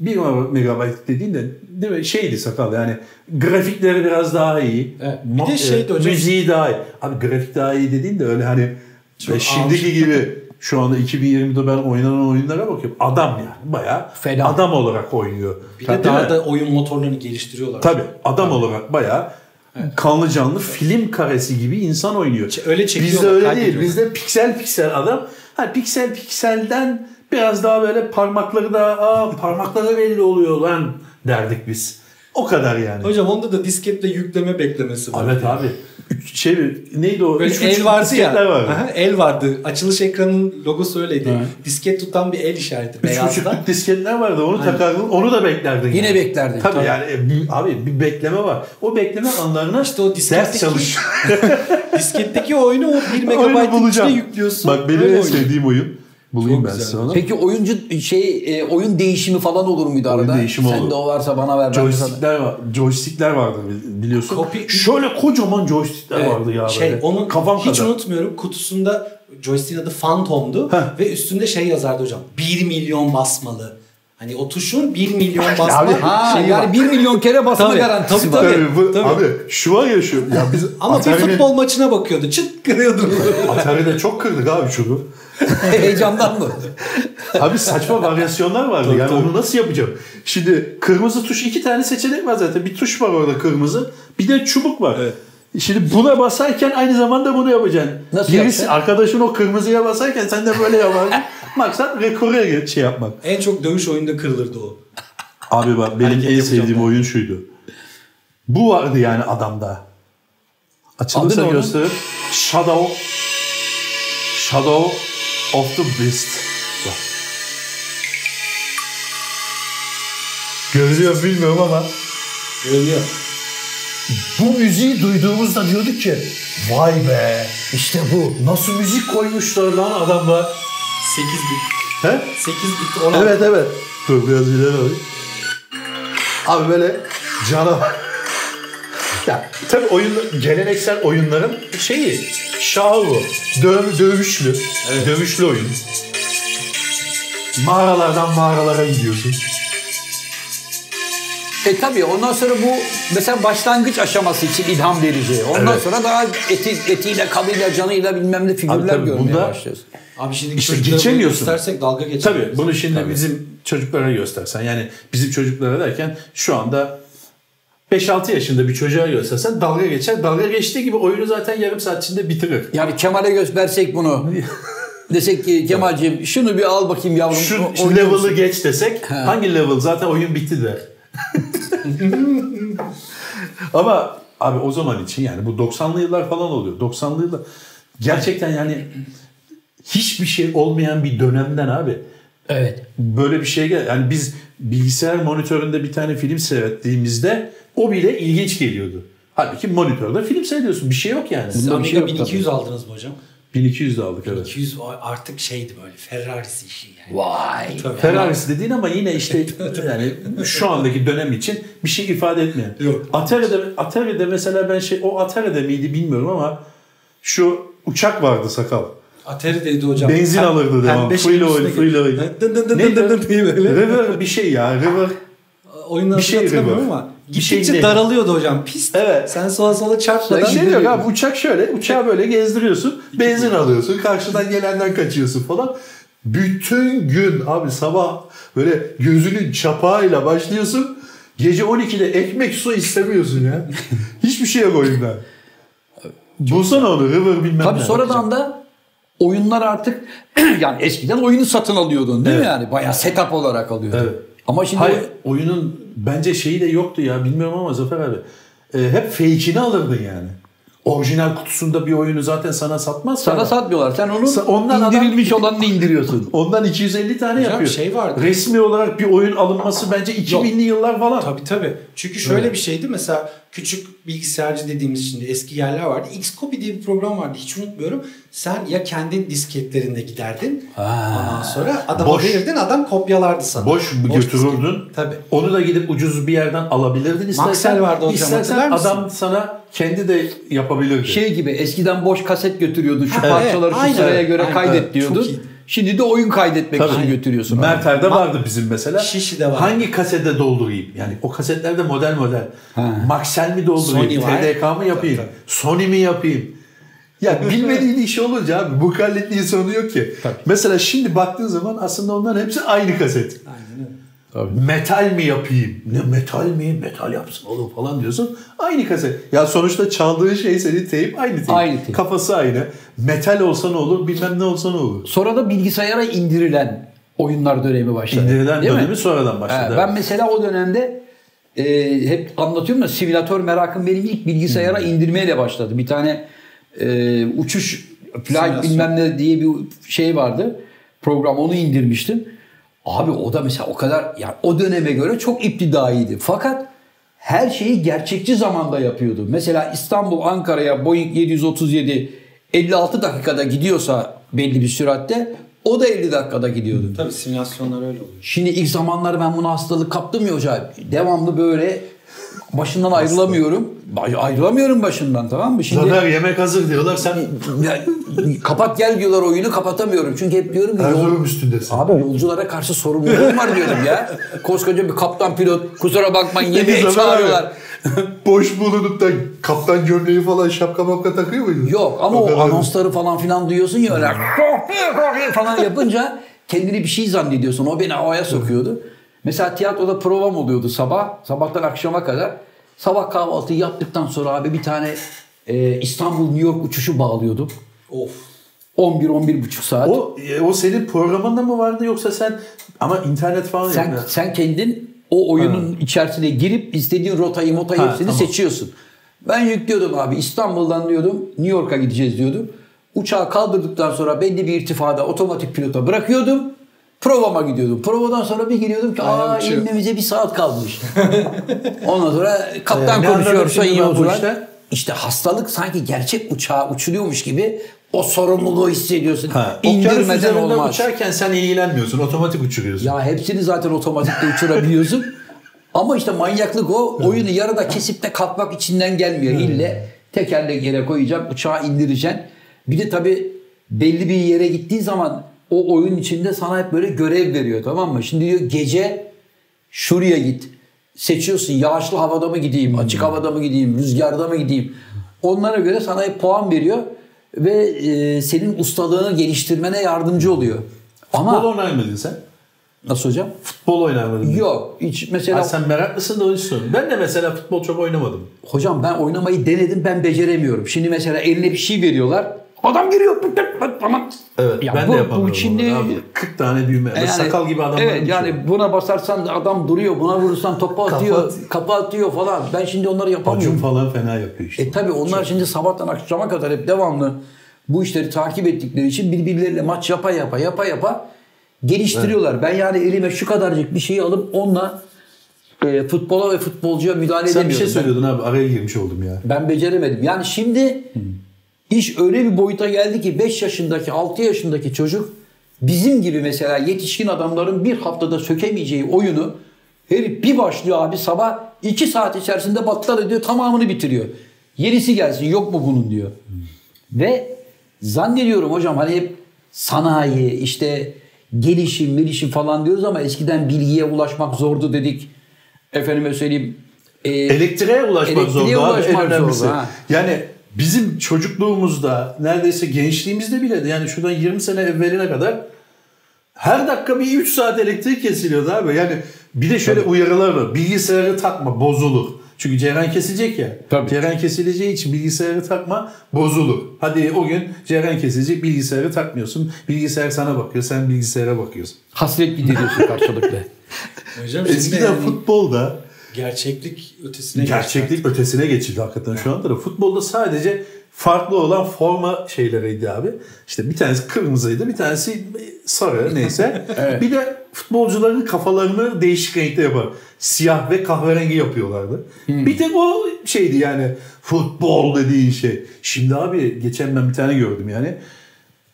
1 megabayt dediğin de değil mi? şeydi sakal yani grafikleri biraz daha iyi. Evet. Bir de şeydi e, hocam- Müziği daha iyi. Abi grafik daha iyi dediğin de öyle hani Çok e, şimdiki gibi şu anda 2020'de ben oynanan oyunlara bakıyorum. Adam yani bayağı Fena. adam olarak oynuyor. Bir de daha da oyun motorlarını geliştiriyorlar. Tabii adam olarak bayağı kanlı canlı film karesi gibi insan oynuyor. Öyle çekiyorlar, Bizde öyle değil. Bizde piksel piksel adam. Ha piksel pikselden biraz daha böyle parmakları da aa parmakları belli oluyor lan derdik biz. O kadar yani. Hocam onda da disketle yükleme beklemesi var. Evet abi. Üç- Şey neydi o? Böyle Üç el vardı ya. vardı. Aha, el vardı. Açılış ekranının logosu öyleydi. Evet. Disket tutan bir el işareti Üç beyazda. buçukluk disketler vardı. Onu takardın. Onu da beklerdin. Yine yani. beklerdin. Tabii, Tabii. yani e, abi bir bekleme var. O bekleme anlarına İşte o ders disketteki çalış. disketteki oyunu o 1 Oyunu megabayt içine yüklüyorsun. Bak benim en sevdiğim oyun. Bulayım Çok ben güzel. sana. Peki oyuncu şey e, oyun değişimi falan olur muydu Oyun arada? değişimi Sen olur. de o varsa bana ver. Joystickler var. Joystickler vardı biliyorsun. Copy- Şöyle kocaman joystickler Evet, vardı ya şey, böyle. onu Kafam hiç kadar. unutmuyorum. Kutusunda joystick'in adı Phantom'du Heh. ve üstünde şey yazardı hocam. 1 milyon basmalı. Hani o tuşun 1 milyon basma Abi, Ha şeyi yani var. 1 milyon kere basma Tabii, garantisi tabii, var. tabii. Tabii, bu, tabii. Abi şu var ya şu. Ya biz Ama bir Atari'nin- futbol maçına bakıyordu. Çıt kırıyordu. Atari'de çok kırdık abi şunu. Heyecandan mı? Abi saçma varyasyonlar vardı. yani onu nasıl yapacağım? Şimdi kırmızı tuş iki tane seçenek var zaten. Bir tuş var orada kırmızı. Bir de çubuk var. Evet. Şimdi buna basarken aynı zamanda bunu yapacaksın. Nasıl Birisi, yapacaksın? arkadaşın o kırmızıya basarken sen de böyle yaparsın. Maksat rekora şey yapmak. en çok dövüş oyunda kırılırdı o. Abi bak benim en sevdiğim ben. oyun şuydu. Bu vardı yani adamda. Açılırsa gösterir. Shadow Shadow of the Beast. Bak. Görüyor bilmiyorum ama Görünüyor. bu müziği duyduğumuzda diyorduk ki vay be İşte bu. nasıl müzik koymuşlar lan adamlar. 8 bit. He? 8 bit 16. Evet evet. Dur biraz ileri alayım. Abi böyle canavar. Tabii oyun, geleneksel oyunların şeyi şahı bu. Döv, dövüşlü. Dövüşlü oyun. Mağaralardan mağaralara gidiyorsun. E tabii ondan sonra bu mesela başlangıç aşaması için ilham verici. Ondan Evet. sonra daha eti, etiyle, kanıyla, canıyla bilmem ne figürler Abi tabii görmeye bunda- başlıyorsun. Abi şimdi İşte geçemiyorsun. göstersek dalga geçeriz. Tabii bunu şimdi bizim çocuklara göstersen yani bizim çocuklara derken şu anda 5-6 yaşında bir çocuğa göstersen dalga geçer. Dalga geçtiği gibi oyunu zaten yarım saat içinde bitirir. Yani Kemal'e göstersek bunu. Desek ki Kemal'ciğim şunu bir al bakayım yavrum. Şu, şu level'ı musun? geç desek Ha. hangi level zaten oyun bitti der. Ama abi o zaman için yani bu 90'lı yıllar falan oluyor. 90'lı yıllar gerçekten yani hiçbir şey olmayan bir dönemden abi Evet. Böyle bir şey gel. Yani biz bilgisayar monitöründe bir tane film seyrettiğimizde o bile ilginç geliyordu. Halbuki monitörde film seyrediyorsun. Bir şey yok yani. Siz Bundan bir şey Amiga yok 1200 aldınız mı hocam? 1200 de aldık evet. 200 o artık şeydi böyle Ferrari'si işi yani. Vay. Tabii. Ferrari'si dediğin ama yine işte yani şu andaki dönem için bir şey ifade etmeyen. Yok. Atari'de, Atari'de mesela ben şey o Atari'de miydi bilmiyorum ama şu uçak vardı sakal. Atari'deydi hocam. Benzin Pem- alırdı devam. Free oil, free oil. Dın dın dın dın dın diye böyle. River bir şey ya. River. Oyunları Bir şey hatırlamıyorum ama Şey gittikçe değil. daralıyordu hocam. Pist. Evet. Sen sola sola çarpmadan. Bir şey yok abi uçak şöyle uçağı böyle gezdiriyorsun benzin alıyorsun karşıdan gelenden kaçıyorsun falan. Bütün gün abi sabah böyle gözünün çapağıyla başlıyorsun gece 12'de ekmek su istemiyorsun ya. Hiçbir şey yok oyunda. Bulsana onu River bilmem Tabii ne. sonradan da oyunlar artık yani eskiden oyunu satın alıyordun değil mi Evet. yani? Bayağı setup olarak alıyordun. Evet. Ama şimdi Hayır oyunun bence şeyi de yoktu ya bilmiyorum ama Zafer abi. Ee, hep fake'ini alırdın yani. Orijinal kutusunda bir oyunu zaten sana satmaz. sana adam. satmıyorlar. Sen onun Sa- ondan adam- indirilmiş olanını indiriyorsun. Ondan 250 tane Hocam yapıyor. şey vardı. Resmi olarak bir oyun alınması bence 2000'li yıllar falan. Tabii tabii. Çünkü şöyle bir şeydi mesela küçük bilgisayarcı dediğimiz şimdi eski yerler vardı. Xcopy diye bir program vardı hiç unutmuyorum. Sen ya kendi disketlerinde giderdin. Ondan sonra adama Boş. verirdin adam kopyalardı sana. Boş, götürürdün. Tabii. Onu da gidip ucuz bir yerden alabilirdin istersen. Maxell vardı hocam, İstersen hatırlar mısın? adam sana kendi de yapabilirdi. Şey gibi eskiden boş kaset götürüyordu. Şu Evet, parçaları şu aynen. sıraya göre Aynen. kaydet diyordun. çok iyi. Şimdi de oyun kaydetmek Tabii. için götürüyorsun. Merter'de vardı bizim mesela. Şişli'de var. Hangi kasete doldurayım? Yani o kasetlerde model model. Ha. Maxell mi doldurayım? Sony var. TDK mı yapayım? Tabii, Sony mi yapayım? Ya bilmediğin iş olunca abi mukalletliğin sonu yok ki. Tabii. Mesela şimdi baktığın zaman aslında onların hepsi aynı kaset. Aynen öyle. Metal mi yapayım? Ne metal mi? Metal yapsın oğlum falan diyorsun. Aynı kaset. Ya sonuçta çaldığın şey senin teyip aynı teyip. Aynı teyip. Kafası aynı. Metal olsa ne olur bilmem ne olsa ne olur. Sonra da bilgisayara indirilen oyunlar dönemi başladı. İndirilen Değil mi? dönemi sonradan başladı. He, ben mesela o dönemde e, hep anlatıyorum da simülatör merakım benim ilk bilgisayara Hmm. indirmeyle başladı. Bir tane e, uçuş flight bilmem ne diye bir şey vardı. Program onu indirmiştim. Abi o da mesela o kadar yani o döneme göre çok iptidaiydi. Fakat her şeyi gerçekçi zamanda yapıyordu. Mesela İstanbul Ankara'ya Boeing 737 56 dakikada gidiyorsa belli bir süratte o da 50 dakikada gidiyordu. Tabii simülasyonlar öyle oluyor. Şimdi ilk zamanlar ben bunu hastalık kaptım ya hocam. Devamlı böyle başından ayrılamıyorum. Ay- Ayrılamıyorum başından tamam mı? Şimdi Zafer yemek hazır diyorlar sen ya, kapat gel diyorlar oyunu kapatamıyorum. Çünkü hep diyorum ki yol- üstündesin. Abi yolculara karşı sorumluluğum var diyorum ya. Koskoca bir kaptan pilot kusura bakmayın yemeğe çağırıyorlar. Boş bulunup da kaptan gömleği falan şapka mapka takıyor muydun? Yok ama o kadar. anonsları falan filan duyuyorsun ya öyle falan yapınca kendini bir şey zannediyorsun. O beni havaya sokuyordu. Mesela tiyatroda provam oluyordu sabah. Sabahtan akşama kadar. Sabah kahvaltıyı yaptıktan sonra abi bir tane e, İstanbul New York uçuşu bağlıyordum. Of. 11 buçuk saat. O, e, o senin programında mı vardı yoksa sen ama internet falan sen yok. sen kendin o oyunun içerisine girip istediğin rotayı motayı Ha, hepsini tamam. seçiyorsun. Ben yüklüyordum abi İstanbul'dan diyordum New York'a gideceğiz diyordum. Uçağı kaldırdıktan sonra belli bir irtifada otomatik pilota bırakıyordum. Provama gidiyordum. Provadan sonra bir giriyordum ki Aynen aa uçuyor. inmemize bir saat kalmış. Ondan sonra kaptan Ee, konuşuyor sayın yolcular. işte? İşte hastalık sanki gerçek uçağa uçuluyormuş gibi o sorumluluğu hissediyorsun. Ha, İndirmeden olmaz. uçarken sen ilgilenmiyorsun. Otomatik uçuruyorsun. Ya hepsini zaten otomatikte uçurabiliyorsun. Ama işte manyaklık o. Oyunu yarıda kesip de kalkmak içinden gelmiyor. İlle tekerlek yere koyacaksın, uçağı indireceksin. Bir de tabii belli bir yere gittiği zaman o oyun içinde sana hep böyle görev veriyor tamam mı? Şimdi diyor gece şuraya git. Seçiyorsun yağışlı havada mı gideyim, açık havada mı gideyim, rüzgarda mı gideyim. Onlara göre sana hep puan veriyor ve e, senin ustalığını geliştirmene yardımcı oluyor. Ama Futbol oynar mıydın sen? nasıl hocam? Futbol oynar mıydın? Yok hiç mesela Ha, sen meraklısın da o yüzden. Ben de mesela futbol çok oynamadım. hocam ben oynamayı denedim ben beceremiyorum. Şimdi mesela eline bir şey veriyorlar. Adam giriyor. Tamam. Evet Ya ben bu- de bu yapamıyorum. şimdi- onu abi. 40 tane düğme. Yani- sakal gibi adamlar. Evet yani buna basarsan da adam duruyor. Buna vurursan topu atıyor. Kafa atıyor falan. Ben şimdi onları yapamıyorum. Acun falan fena yapıyor işte. E tabi onlar şimdi sabahtan akşama kadar hep devamlı bu işleri takip ettikleri için birbirleriyle maç yapa yapa yapa yapa geliştiriyorlar. Ben yani elime şu kadarcık bir şeyi alıp onunla e, futbola ve futbolcuya müdahale Sen bir edemiyorum. şey Ben- söylüyordun abi araya girmiş oldum ya. ben beceremedim. Yani şimdi iş öyle bir boyuta geldi ki 5 yaşındaki 6 yaşındaki çocuk bizim gibi mesela yetişkin adamların bir haftada sökemeyeceği oyunu herif bir başlıyor abi sabah 2 saat içerisinde battal ediyor tamamını bitiriyor. Yenisi gelsin yok mu bunun diyor. Ve zannediyorum hocam hani hep sanayi işte gelişim gelişim falan diyoruz ama eskiden bilgiye ulaşmak zordu dedik. Efendime söyleyeyim. e, Elektriğe ulaşmak Elektriğe zordu abi en ulaşmak önemlisi. zordu, ha. Yani bizim çocukluğumuzda neredeyse gençliğimizde bile de yani şuradan 20 sene evveline kadar her dakika bir 3 saat elektrik kesiliyordu abi. Yani bir de şöyle uyarılar var. Bilgisayarı takma bozulur. Çünkü ceyran kesilecek ya. Tabii. Ceyran kesileceği için bilgisayarı takma bozulur. Hadi o gün ceyran kesilecek bilgisayarı takmıyorsun. Bilgisayar sana bakıyor sen bilgisayara bakıyorsun. hasret gideriyorsun karşılıklı. Hocam Eskiden yani futbolda gerçeklik ötesine Gerçeklik ötesine geçildi hakikaten şu anda da. Futbolda sadece farklı olan forma şeyleriydi abi. İşte bir tanesi kırmızıydı, bir tanesi sarı neyse. Bir de futbolcuların kafalarını değişik renkte yapar. Siyah ve kahverengi yapıyorlardı. Bir tek o şeydi yani futbol dediğin şey. Şimdi abi geçen ben bir tane gördüm yani.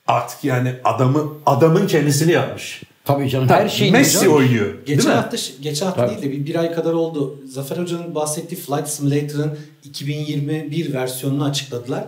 Artık yani adamı adamın kendisini yapmış. Tabii canım her şeyin Messi hocam. oynuyor. Geçen değil mi? hafta geçen hafta Tabii. değil de bir, bir ay kadar oldu. Zafer Hoca'nın bahsettiği Flight Simulator'ın 2021 versiyonunu açıkladılar.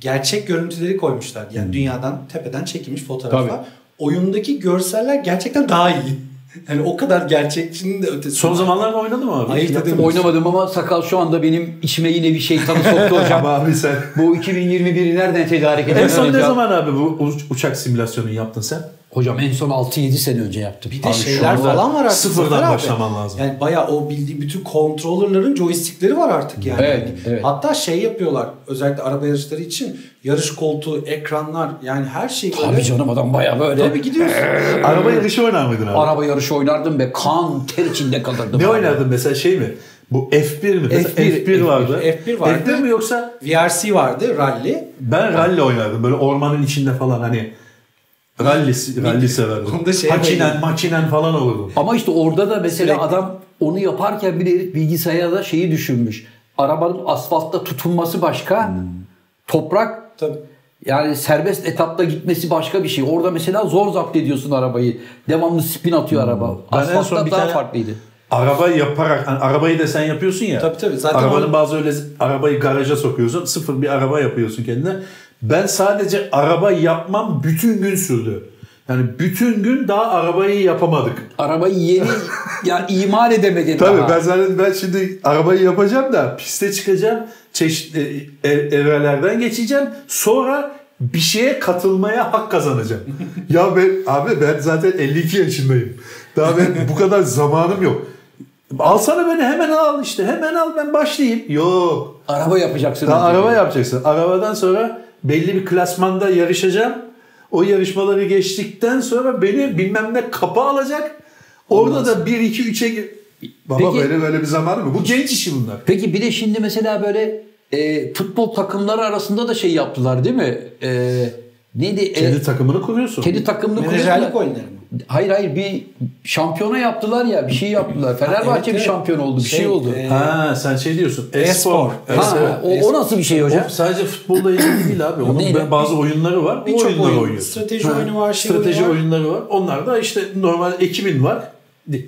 Gerçek görüntüleri koymuşlar. Yani dünyadan tepeden çekilmiş fotoğraflar. Tabii. Oyundaki görseller gerçekten daha iyi. Yani o kadar gerçekçinin de ötesi. Son zamanlarda oynadı mı abi? Mı? edemiyorum. Oynamadım ama sakal şu anda benim içime yine bir şeytanı soktu hocam. Abi sen Bu 2021'i nereden tedarik En edeceğiz? son ne zaman abi bu uç- uçak simülasyonunu yaptın sen? Hocam en son 6-7 sene önce yaptım. Bir de Abi şeyler falan var artık. sıfırdan abi. başlaman lazım. Yani bayağı o bildiğin bütün controller'ların joystickleri var artık yani. Evet, evet. Hatta şey yapıyorlar özellikle araba yarışları için yarış koltuğu, ekranlar yani her şey böyle. Tabii canım adam baya böyle. Tabii gidiyorsun. Araba yarışı oynar mıydın abi? Araba yarışı oynardım ve kan ter içinde kalırdım. ne abi. oynardın mesela şey mi? Bu F1 mi? Mesela F1, F1, vardı. F1 vardı. F1 mi yoksa VRC vardı, rally. ben rally oynardım böyle ormanın içinde falan hani rally rally severdim. Onda şey makinen, makinen falan olurdum. Ama işte orada da mesela Sürekli. adam onu yaparken bile herif bilgisayarda şeyi düşünmüş. Arabanın asfaltta tutunması başka. Toprak Tabii. yani serbest etapta gitmesi başka bir şey. Orada mesela zor zapt ediyorsun arabayı. Devamlı spin atıyor araba. Hmm. Ben en son Asfaltta bir daha tane- farklıydı. Araba yaparak hani arabayı da sen yapıyorsun ya. Tabii, tabii. Zaten arabanın o- bazı öyle arabayı garaja sokuyorsun. Sıfır bir araba yapıyorsun kendine. Ben sadece araba yapmam bütün gün sürdü. Yani bütün gün daha arabayı yapamadık. Arabayı yeni yani imal edemedin Tabii daha. ben zaten ben şimdi arabayı yapacağım da piste çıkacağım. Çeşitli ev- evrelerden geçeceğim. Sonra bir şeye katılmaya hak kazanacağım. ya ben abi ben zaten 52 yaşındayım. Daha ben bu kadar zamanım yok. Alsana beni hemen al işte. Hemen al ben başlayayım. Yok. Araba yapacaksın. Daha araba yapacaksın. Arabadan sonra belli bir klasmanda yarışacağım. O yarışmaları geçtikten sonra beni bilmem ne kapı alacak. Orada da 1 2 3'e Baba Peki- böyle böyle bir zaman mı? Bu genç işi bunlar. Peki bir de şimdi mesela böyle e, futbol takımları arasında da şey yaptılar değil mi? E, neydi? E, Kendi takımını kuruyorsun. kendi takımını Menajerlik kuruyorlar. oyunları mı? Hayır hayır bir şampiyona yaptılar ya bir şey yaptılar. Fenerbahçe evet, bir evet. şampiyon oldu bir şey, Şey, oldu. e, Ha sen şey diyorsun. E-spor. E-spor. Evet, ha, o, o nasıl bir şey hocam? O sadece futbolla ilgili değil abi. Onun Neyle? ben- bazı oyunları var. O Birçok oyunları oyun. oynuyorsun. Strateji oyunu var, şey Strateji oyunu var. oyunları var. Onlar da işte normal ekibin var.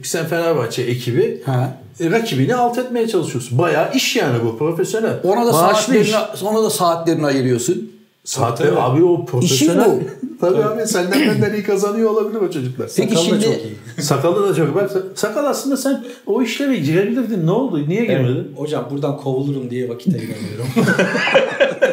Sen Fenerbahçe ekibi. Ha. e, Rakibini alt etmeye çalışıyorsun. Bayağı iş yani bu profesyonel. Ona da Maaşlı iş. saatlerini, ona da saatlerini ayırıyorsun. Saatte Tabii. abi o profesyonel. bu. Tabii abi senden benden iyi kazanıyor olabilir o çocuklar. Peki Sakal da şimdi çok iyi. Sakalı da çok. Bak sakal aslında sen o işlere girebilirdin. Ne oldu? Niye girmedin? Hocam buradan kovulurum diye vakit ayıramıyorum.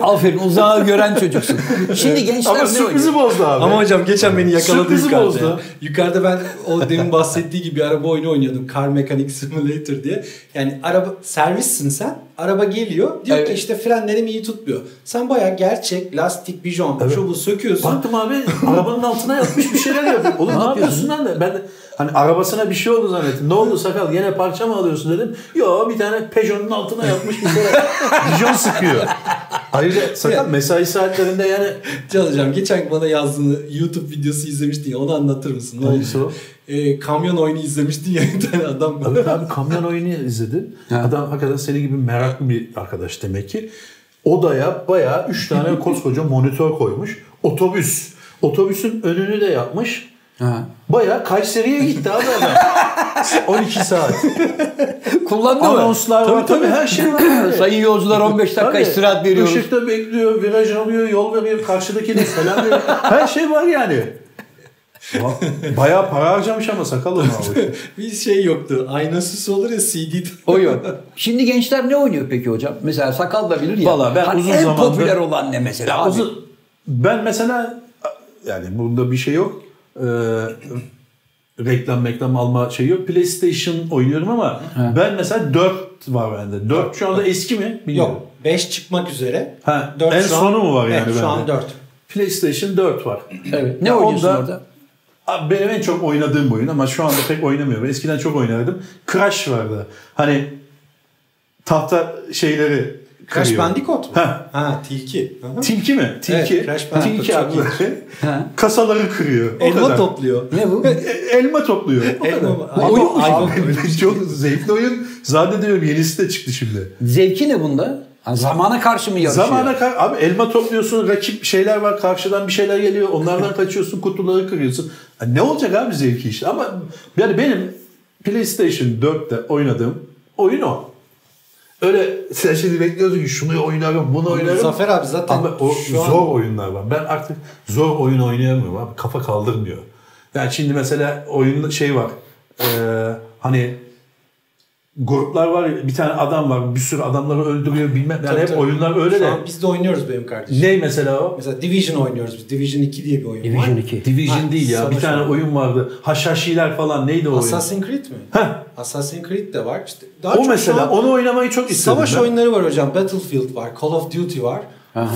aferin uzağı gören çocuksun. Şimdi gençler Ama ne sürprizi oynuyor? bozdu abi. Ama hocam geçen beni yakaladı Sürprizi yukarıda. bozdu. ya. Yukarıda ben o demin bahsettiği gibi araba oyunu oynuyordum. Car Mechanic Simulator diye. Yani araba servissin sen. araba geliyor. Diyor Evet. ki işte frenlerim iyi tutmuyor. Sen bayağı gerçek lastik, bijon, şu bu söküyorsun. Baktım abi arabanın altına yatmış bir şeyler yapıyor. Oğlum ne yapıyorsun lan de. Ben de hani arabasına bir şey oldu zannettim. Ne oldu sakal yine parça mı alıyorsun dedim. Yo bir tane Peugeot'un altına yatmış bir şeyler. Bijon sıkıyor. Ayrıca sakal mesai saatlerinde yani Çalacağım. Geçen bana yazdığını YouTube videosu izlemiştin ya onu anlatır mısın? Ne oldu? Hangisi? Ee, kamyon oyunu izlemiştin ya bir tane adam. Evet abi kamyon oyunu izledim. Adam hakikaten senin gibi meraklı bir arkadaş demek ki. Odaya bayağı 3 tane koskoca monitör koymuş. Otobüs. Otobüsün önünü de yapmış. Ha. Bayağı Kayseri'ye gitti abi adam. 12 saat. Kullandı mı? Anonslar var. Tabii her şey var. yani. Sayın yolcular 15 dakika Tabii. istirahat veriyoruz. Işıkta bekliyor, viraj alıyor, yol veriyor, karşıdakine selam veriyor. Her şey var yani. Bayağı para harcamış ama sakalım abi. bir şey yoktu. Aynasız olur ya CD. O yok. Şimdi gençler ne oynuyor peki hocam? Mesela sakal da bilir ya. Vallahi ben Hani uzun en zamandır- popüler olan ne mesela? Abi? Uzun- ben mesela yani bunda bir şey yok. Ee, reklam reklam alma şey yok. PlayStation oynuyorum ama ben mesela 4 var bende. 4 şu anda eski mi? Bilmiyorum. Yok. 5 çıkmak üzere. Ha, Dört en şu an- sonu mu var yani Evet, şu an bende? 4. PlayStation 4 var. Evet. Ne Ya oynuyorsun onda- orada? Abi benim en çok oynadığım oyun ama şu anda pek oynamıyorum. Eskiden çok oynardım. Crash vardı. Hani tahta şeyleri Crash kırıyor. Bandicoot mu? Ha. Ha tilki. Hı. Tilki mi? Tilki. Evet, Crash Bandicoot Tilki. Ha. Kasaları kırıyor. O Elma kadar. topluyor. Ne bu? E, Elma topluyor. O Elma kadar. Ama Oyun- abi, oyun- çok zevkli oyun. Zannediyorum yenisi de çıktı şimdi. Zevki ne bunda? Ha, zamana karşı mı yarışıyor? Zamana kar- abi elma topluyorsun, rakip şeyler var, karşıdan bir şeyler geliyor. Onlardan kaçıyorsun, kutuları kırıyorsun. Ha, ne olacak abi zevki işte. Ama yani benim PlayStation 4'te oynadığım oyun o. Öyle sen şimdi bekliyorsun ki şunu oynarım, bunu oynarım. Zafer abi zaten Ama o şu an- zor oyunlar var. Ben artık zor oyun oynayamıyorum abi. Kafa kaldırmıyor. Yani şimdi mesela oyunda şey var. Ee, hani gruplar var ya, bir tane adam var bir sürü adamları öldürüyor bilmem yani Tabii, hep tabii. oyunlar öyle Şu de biz de oynuyoruz benim kardeşim. ne mesela o? Mesela Division oynuyoruz biz. Division 2 diye bir oyun Division var. 2. Division Ha, değil ya bir tane oyun vardı Haşhaşiler falan neydi o oyun? Assassin's Creed mi? Heh, Assassin's Creed de var. İşte daha o çok mesela onu oynamayı çok istedim Savaş ben. oyunları var hocam. Battlefield var, Call of Duty var.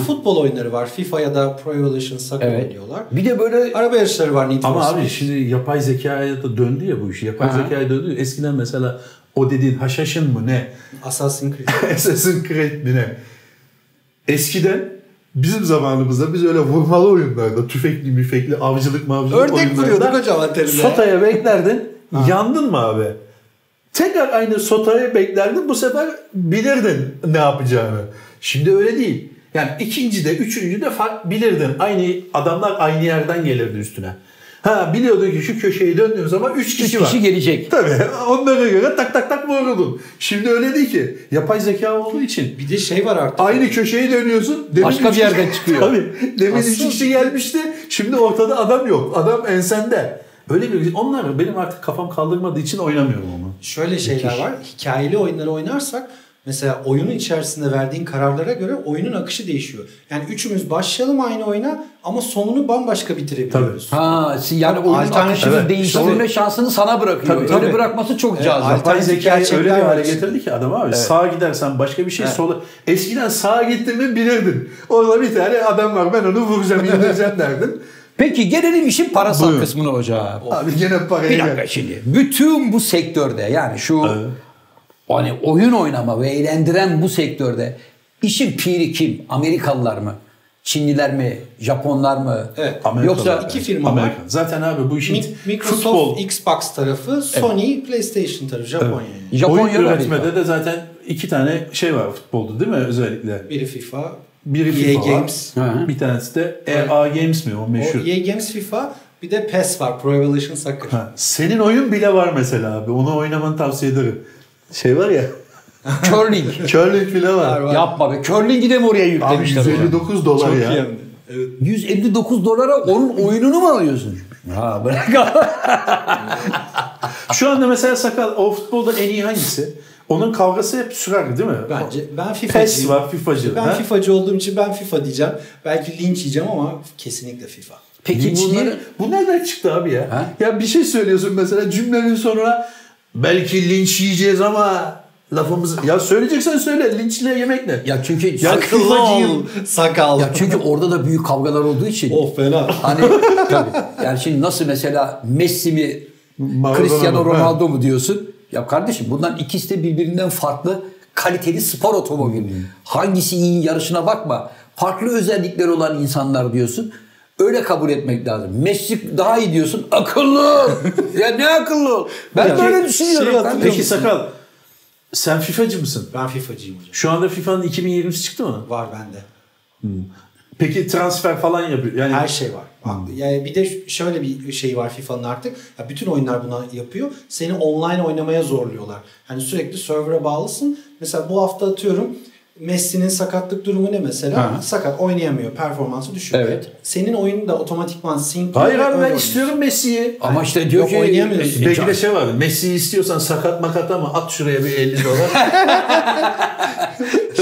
Futbol oyunları var. FIFA ya da Pro Evolution Soccer Evet. oynuyorlar. Bir de böyle Araba yarışları var Need Ama abi şimdi yapay zekaya da döndü ya bu iş. Yapay Aha. zekaya döndü. Eskiden mesela o dediğin haşhaşın mı ne? Assassin's Creed. Assassin's Creed mi ne? Eskiden bizim zamanımızda biz öyle vurmalı oyunlarda tüfekli müfekli avcılık mavcılık Ördek oyunlarda vuruyorduk hocam antenine. Sotaya beklerdin. yandın mı abi? Tekrar aynı sotaya beklerdin. Bu sefer bilirdin ne yapacağını. Şimdi öyle değil. Yani ikinci de üçüncü de fark bilirdin. Aynı adamlar aynı yerden gelirdi üstüne. Ha biliyordun ki şu köşeyi döndüğün zaman üç kişi üç var. kişi gelecek. Tabii onlara göre tak tak tak vururdun. Şimdi öyle değil ki. Yapay zeka olduğu için Bir de şey var artık. aynı köşeyi dönüyorsun. Demin Başka bir yerden kişi- çıkıyor. Tabii. Demin üç Asıl- kişi gelmişti. Şimdi ortada adam yok. Adam ensende. Öyle bir onlar benim artık kafam kaldırmadığı için oynamıyorum onu. Şöyle şeyler var. Hikayeli oyunları oynarsak mesela oyunun içerisinde verdiğin kararlara göre oyunun akışı değişiyor. Yani üçümüz başlayalım aynı oyuna ama sonunu bambaşka bitirebiliyoruz. Ha, si- yani Tabii, oyunun akışını Evet, değiştirme şansını sana bırakıyor. Tabii, tabii. Öyle bırakması çok cazip. alt- Yapay zekayı öyle bir hale getirdi ki adam abi. Sağa gidersen başka bir şey sola. Eskiden sağa gittin mi bilirdin. Orada bir tane adam var ben onu vuracağım indireceğim derdin. Peki gelelim işin parasal Buyurun. kısmına hocam. Abi gene parayı Bir ver. dakika şimdi. Bütün bu sektörde yani şu hani oyun oynama ve eğlendiren bu sektörde işin piri kim? Amerikalılar mı? Çinliler mi? Japonlar mı? Evet. Amerikalılar. Yoksa iki firma var. Amerika. Zaten abi bu işin Mi- Microsoft, futbol Xbox tarafı, Sony, PlayStation tarafı, Japonya. yani. Japonya oyun üretmede Amerika. de zaten iki tane şey var futbolda değil mi özellikle? Biri FIFA, Biri EA FIFA var. Games. Hı. Bir tanesi de EA Games mi o O meşhur. EA Games FIFA, bir de PES var, Pro Evolution Soccer. Ha, senin oyun bile var mesela abi. Onu oynamanı tavsiye ederim. Şey var ya. Curling. Curling bile var. var. Yapma be. Curling'i de mi oraya Abi yüklemişler? hocam? 159 dolar Çok ya. iyi. Evet. 159 dolara onun oyununu mu alıyorsun? Ha bırak. Şu anda mesela sakal o futbolda en iyi hangisi? Onun kavgası hep sürer değil mi? Bence ben FIFA'cıyım. PES var, FIFA'cı. Ben ha? FIFA'cı olduğum için ben FIFA diyeceğim. Belki linç yiyeceğim ama kesinlikle FIFA. Peki Linç bunları... niye- Bu nereden çıktı abi ya? Ha? Ya bir şey söylüyorsun mesela cümlenin sonuna belki linç yiyeceğiz ama Lafımız ya söyleyeceksen söyle linçle yemek ne? Ya çünkü Ya ol. Sakal. ya çünkü orada da büyük kavgalar olduğu için. Oh fena. Hani tabii. Yani şimdi nasıl mesela Messi mi Maradona Cristiano mı? Ronaldo mu diyorsun? Ya kardeşim bundan ikisi de birbirinden farklı kaliteli spor otomobili. Hangisi iyi yarışına bakma. Farklı özellikleri olan insanlar diyorsun. Öyle kabul etmek lazım. Messi daha iyi diyorsun. Akıllı. ya ne akıllı? Ben Peki, böyle düşünüyorum. şey Ben. Peki Sakal sen FIFA'cı mısın? Ben FIFA'cıyım hocam. Şu anda FIFA'nın 2020'si çıktı mı? Var bende. Peki transfer falan yapıyor. Yani Her şey var. Bak, Yani bir de şöyle bir şey var FIFA'nın artık. Ya bütün oyunlar buna yapıyor. Seni online oynamaya zorluyorlar. Hani sürekli server'a bağlısın. Mesela bu hafta atıyorum Messi'nin sakatlık durumu ne mesela? Ha. Sakat oynayamıyor. Performansı düşüyor. Evet. Senin oyunu da otomatikman sync Hayır abi ben istiyorum Messi'yi. Ama işte diyor Yok, ki oynayamıyorsun. E, Belki de şey var. Messi'yi istiyorsan sakat makat ama at şuraya bir 50 dolar.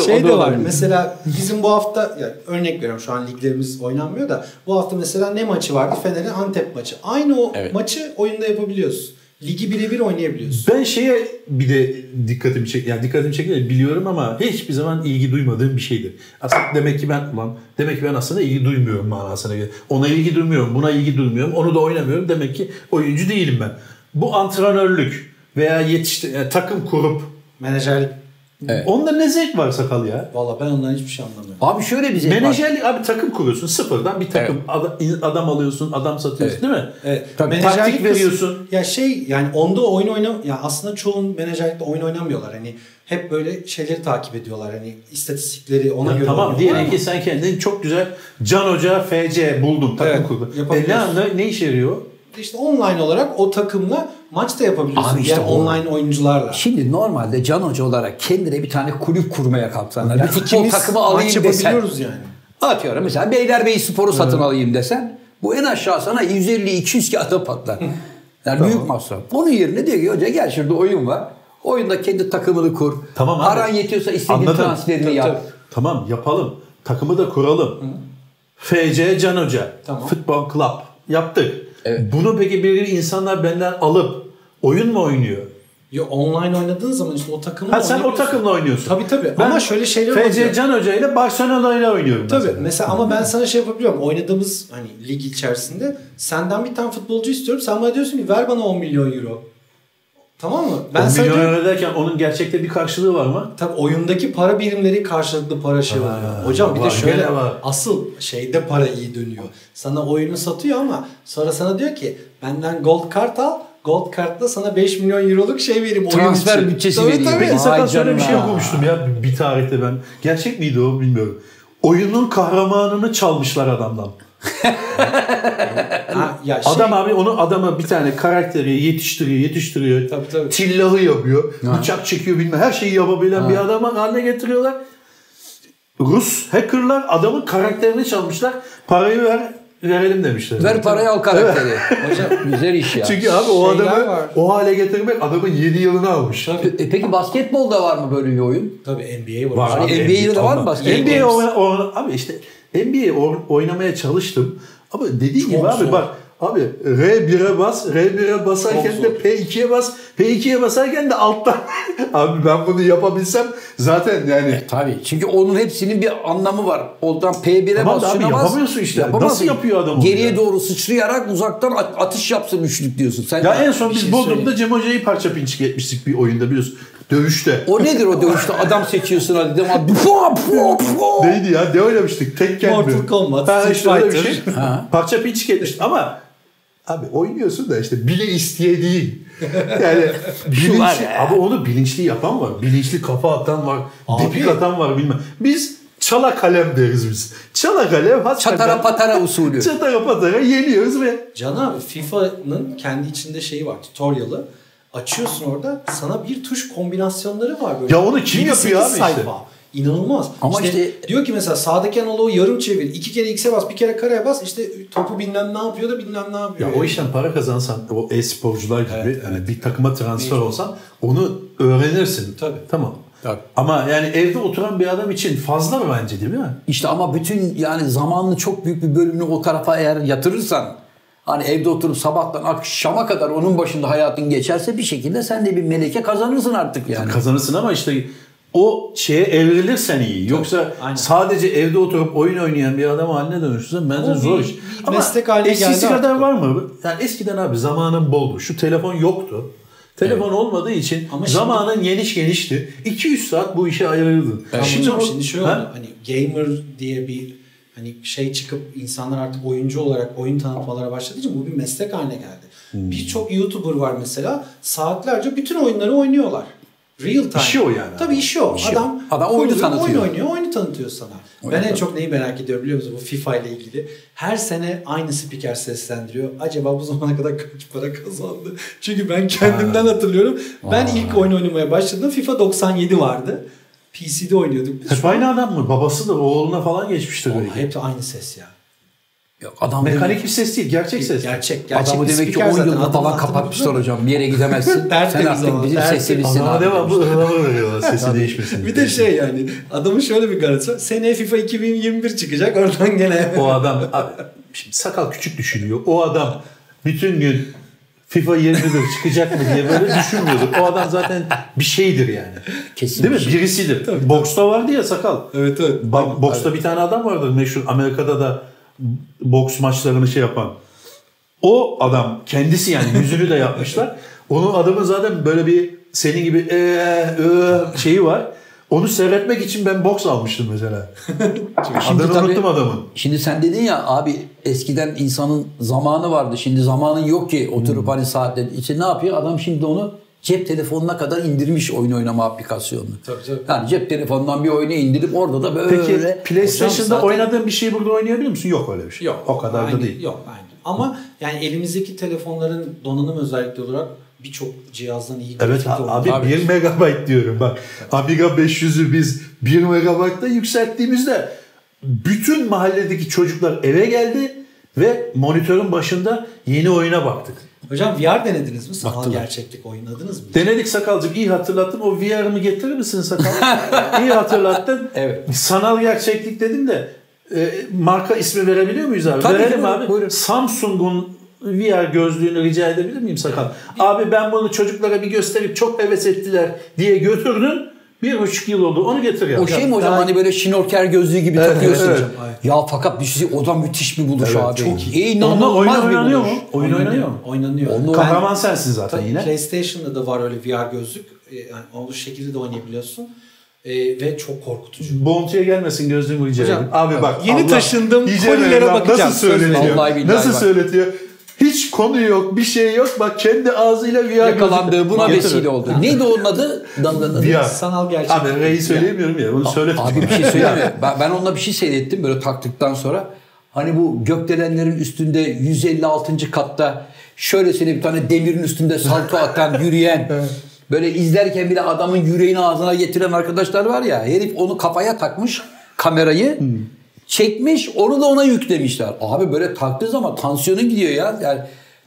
Şey O da de var. olabilir. Mesela bizim bu hafta ya örnek veriyorum şu an liglerimiz oynanmıyor da bu hafta mesela ne maçı vardı? Fener'in Antep maçı. Aynı o Evet. maçı oyunda yapabiliyorsun. Ligi birebir oynayabiliyorsun. ben şeye bir de dikkatimi çek yani dikkatimi çekiyor biliyorum ama hiçbir zaman ilgi duymadığım bir şeydir. Aslında demek ki ben ulan demek ki ben aslında ilgi duymuyorum manasına göre. Ona ilgi duymuyorum, buna ilgi duymuyorum, onu da oynamıyorum. Demek ki oyuncu değilim ben. Bu antrenörlük veya yetişti yani takım kurup Menajerlik. Evet. onda ne zevk var sakal ya? Valla ben ondan hiçbir şey anlamıyorum. Abi şöyle bir zevk var. Menajerlik abi takım kuruyorsun sıfırdan bir takım adam, adam alıyorsun adam satıyorsun Evet. değil mi? Evet. Tabii, menajerlik taktik veriyorsun. Ya şey yani onda oyun oyna ya aslında çoğun menajerlikte oyun oynamıyorlar. Hani hep böyle şeyleri takip ediyorlar. Hani istatistikleri ona Ya göre tamam diyelim ki sen kendin çok güzel Can Hoca FC buldum takım Evet, kurdun. E ne, anda, ne işe yarıyor? İşte online olarak o takımla maç da yapabiliyorsun. Abi işte diğer o- online oyuncularla. Şimdi normalde Can Hoca olarak kendine bir tane kulüp kurmaya kalksan. Bir futbol takımı maç alayım desen. yani. Atıyorum mesela Beylerbeyi Spor'u satın alayım desen. Bu en aşağı sana 150-200 kağıda patlar. Yani büyük masraf. Onun yerine diyor ki hoca gel şurada oyun var. Oyunda kendi takımını kur. Tamam abi. Paran yetiyorsa istediğin Anladım. transferini Tabii, yap. tabii. Tamam yapalım. Takımı da kuralım. FC Can Hoca. Tamam. Futbol Club. Yaptık. Evet. Bunu peki bir insanlar benden alıp oyun mu oynuyor? Yo, online oynadığın zaman işte o takımla Ha sen o takımla oynuyorsun. Tabii tabii. Ben Ama şöyle şeyler FC oluyor. Can Hoca ile Barcelona ile oynuyorum. Tabii mesela. mesela ama ben sana şey yapabiliyorum. Oynadığımız hani lig içerisinde senden bir tane futbolcu istiyorum. Sen bana diyorsun ki ver bana 10 milyon euro. Tamam mı? Ben Ben sana milyon diyorum, euro derken onun gerçekte bir karşılığı var mı? tabii oyundaki para birimleri karşılıklı para şey oluyor. Hocam bir de şöyle var. asıl şeyde para iyi dönüyor. Sana oyunu satıyor ama sonra sana diyor ki benden gold kart al. Gold kartla sana 5 milyon euroluk şey vereyim oyun Transfer için. bütçesi Tabii, vereyim. tabii. Vay sakal şöyle bir şey okumuştum ya bir- bir tarihte ben. Gerçek miydi o bilmiyorum. Oyunun kahramanını çalmışlar adamdan. Ha, ya şey, Adam abi onu adama bir tane karakteri yetiştiriyor, yetiştiriyor. Tabii, tabii. Tillahı yapıyor. Bıçak çekiyor bilmem her şeyi yapabilen bir adama haline getiriyorlar. Rus hackerlar adamın karakterini çalmışlar. Parayı ver verelim demişler. Ver parayı al karakteri. Hocam Güzel iş ya. Çünkü abi o Şeyler adamı var. o hale getirmek adamın 7 yılını almış. E peki basketbolda var mı böyle bir oyun? tabii NBA var. Var NBA'de de var mı Ama basket? NBA Games. oyna- oyna- abi işte NBA oynamaya çalıştım. Ama dediği gibi abi zor. bak abi R1'e bas, R1'e basarken Çok de zor. P2'ye bas, P2'ye basarken de alttan. abi ben bunu yapabilsem zaten yani Tabii. Çünkü onun hepsinin bir anlamı var. Oradan P1'e Tamam bas, abi şuna bas. yapamıyorsun işte. Yapamazsın. Nasıl yapıyor adam Geriye ya? doğru sıçrayarak uzaktan at- atış yapsın üçlük diyorsun. Sen ya en son bir biz şey Bodrum'da. Cem Hoca'yı parça pinçik etmiştik bir oyunda biliyorsun. Dövüşte. O nedir o dövüşte? Adam seçiyorsun hadi. Devam. Pua, pua, pua. Neydi ya? Ne oynamıştık? Tekken mi? Mortal Kombat, Ha, Street işte öyle bir Fighter. şey. Parça pinçik etmiştik ama abi oynuyorsun da işte bile isteye değil. Yani bilinçli, ya. abi onu bilinçli yapan var. Bilinçli kafa atan var. Abi. Depik atan var bilmem. Biz çala kalem deriz biz. Çala kalem hakikaten Çatara patara usulü. çatara patara yeniyoruz ve Can abi FIFA'nın kendi içinde şeyi var tutorial'ı. Açıyorsun orada sana bir tuş kombinasyonları var böyle. Ya onu kim 7-8 yapıyor abi işte? İnanılmaz. Ama işte- diyor ki mesela sağdaki analoğu yarım çevir. iki kere X'e bas, bir kere kareye bas. İşte topu bilmem ne yapıyor da bilmem ne yapıyor. Ya o işten para kazansan o e-sporcular gibi yani bir takıma transfer olsan onu öğrenirsin. Tabii. Tamam. Tabii. Ama yani evde oturan bir adam için fazla mı bence değil mi? İşte ama bütün yani zamanını çok büyük bir bölümünü o tarafa eğer yatırırsan Hani evde oturup sabahtan akşama kadar onun başında hayatın geçerse bir şekilde sen de bir meleke kazanırsın artık yani. Kazanırsın ama işte o şeye evrilirsen iyi. Yoksa aynen. sadece evde oturup oyun oynayan bir adam haline dönüşürsen bence zor iş. Ama meslek haline eskisi geldi kadar var mı? Yani eskiden abi zamanın boldu. Şu telefon yoktu. Telefon olmadığı için Ama şimdi- zamanın geniş genişti. 200 saat bu işe ayırırdın. Ama hocam bu- şimdi şöyle Ha? oldu. Hani gamer diye bir hani şey çıkıp insanlar artık oyuncu olarak oyun tanıtmalara başladığı için bu bir meslek haline geldi. Hmm. Birçok YouTuber var mesela saatlerce bütün oyunları oynuyorlar. Real time. İşi o yani. Tabii işi o. İşi o. Adam, Adam oyunu tanıtıyor. Oyun oynuyor, oyunu tanıtıyor sana. ben en çok neyi merak ediyorum biliyor musun? Bu FIFA ile ilgili. Her sene aynı spiker seslendiriyor. Acaba bu zamana kadar kaç para kazandı? Çünkü ben kendimden hatırlıyorum. Ben ilk oyun oynamaya başladığımda FIFA 97 vardı. PC'de oynuyorduk. Hep aynı adam mı? Babası da oğluna falan geçmiştir hep aynı ses ya. Adam Mekanik bir ses değil, gerçek ses. Gerçek, gerçek Adamı demek ki spiker 10 zaten. yılda falan kapatmışlar hocam. Bir yere gidemezsin. Sen artık bizim tertemiz. seslimizsin Adama abi. devam bu ıhlamur veriyorlar sesi değişmesin. Bir de şey yani adamın şöyle bir garantisi var. Seneye FIFA 2021 çıkacak oradan gene. O adam abi, şimdi sakal küçük düşünüyor. O adam bütün gün FIFA 21 çıkacak mı diye böyle düşünmüyordur. O adam zaten bir şeydir yani. Kesin Değil mi? şey. Birisidir. Boksta vardı ya sakal. Evet evet. Bak, boksta bir tane adam vardı meşhur Amerika'da da boks maçlarını şey yapan. O adam kendisi yani yüzünü de yapmışlar. Onun adamın zaten böyle bir senin gibi ee, ee, şeyi var. Onu seyretmek için ben boks almıştım mesela. Şimdi Adını tabii- unuttum adamın. Şimdi sen dedin ya abi eskiden insanın zamanı vardı. Şimdi zamanın yok ki oturup hani saatler. İşte ne yapıyor? Adam şimdi onu cep telefonuna kadar indirmiş oyun oynama aplikasyonunu. Tabii, tabii. Yani cep telefonundan bir oyunu indirip orada da böyle Peki PlayStation'da zaten- oynadığın bir şeyi burada oynayabiliyor musun? Yok öyle bir şey. Yok. O kadar aynı, da değil. Yok aynı. Ama yani elimizdeki telefonların donanım özellikleri olarak birçok cihazdan iyi Evet abi, oynuyor. 1 megabayt diyorum bak. Amiga 500'ü biz 1 megabaytta yükselttiğimizde bütün mahalledeki çocuklar eve geldi ve monitörün başında yeni oyuna baktık. Hocam VR denediniz mi? Sanal Baktılar. gerçeklik oynadınız mı? Denedik sakalcığım iyi hatırlattın. O VR'ımı getirir misin sakal? iyi hatırlattın. Evet. Sanal gerçeklik dedim de e, marka ismi verebiliyor muyuz abi? Tabii, Verelim buyurun, abi. buyurun. Samsung'un VR gözlüğünü rica edebilir miyim sakal? Abi ben bunu çocuklara bir gösterip çok heves ettiler diye götürdün. Bir buçuk yıl oldu. Onu getir ya. O şey mi hocam daha- hani böyle şnorker gözlüğü gibi Evet, takıyorsun evet, hocam. Ya fakat bir şey o da müthiş bir buluş Evet, abi. çok iyi. Onunla İnanılmaz oyun bir oynanıyor buluş. mu? Oyun oynanıyor mu? Oynanıyor. Onu- Ben- Kahraman sensin zaten Tabii yine. PlayStation'da da var öyle VR gözlük. Ee, Yani o şekilde de oynayabiliyorsun. Ee, ve çok korkutucu. Bounty'ye gelmesin gözlüğümü ederim. Abi bak. yeni taşındım, Yüce kolilere bakacağım. Nasıl söyletiyor? Nasıl söyletiyor? Hiç konu yok, bir şey yok. Bak kendi ağzıyla VR Yakalandığı buna vesile oldu. Neydi onun adı? VR. Sanal gerçeklik. Abi R'yi söyleyemiyorum ya. Bunu söyle. Abi bir şey söyleyeyim? Ben, ben onunla bir şey seyrettim böyle taktıktan sonra. Hani bu gökdelenlerin üstünde 156. katta şöylesine bir tane demirin üstünde salto atan, yürüyen böyle izlerken bile adamın yüreğini ağzına getiren arkadaşlar var ya. Herif onu kafaya takmış kamerayı. Çekmiş onu da ona yüklemişler. Abi böyle taktığı zaman tansiyonun gidiyor ya. Yani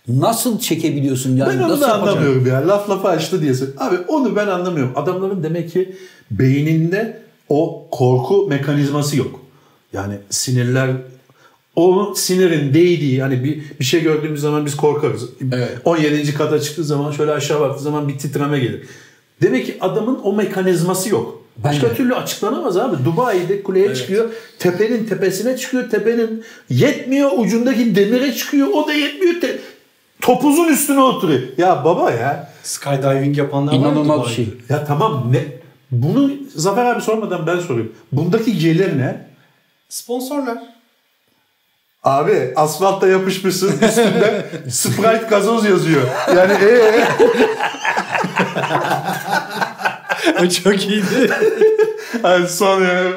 nasıl çekebiliyorsun yani? Ben onu nasıl da yapacaksın? anlamıyorum ya. Laf lafa açtı diye. söyle- Abi onu ben anlamıyorum. Adamların demek ki beyninde o korku mekanizması yok. Yani sinirler o sinirin değdiği hani bir, bir şey gördüğümüz zaman biz korkarız. Evet. 17. kata çıktığı zaman şöyle aşağı baktığı zaman bir titreme gelir. Demek ki adamın o mekanizması yok. Başka Bence. türlü açıklanamaz abi. Dubai'de kuleye çıkıyor. Tepenin tepesine çıkıyor. Tepenin yetmiyor. Ucundaki demire çıkıyor. O da yetmiyor. Te- topuzun üstüne oturuyor. Ya baba ya. Skydiving yapanlar var. İnanılmaz bir şey. Ya tamam ne? Bunu Zafer abi sormadan ben sorayım. Bundaki gelir ne? Sponsorlar. Abi asfaltta yapışmışsın üstünde Sprite gazoz yazıyor. Yani ee o çok iyiydi. yani son yani.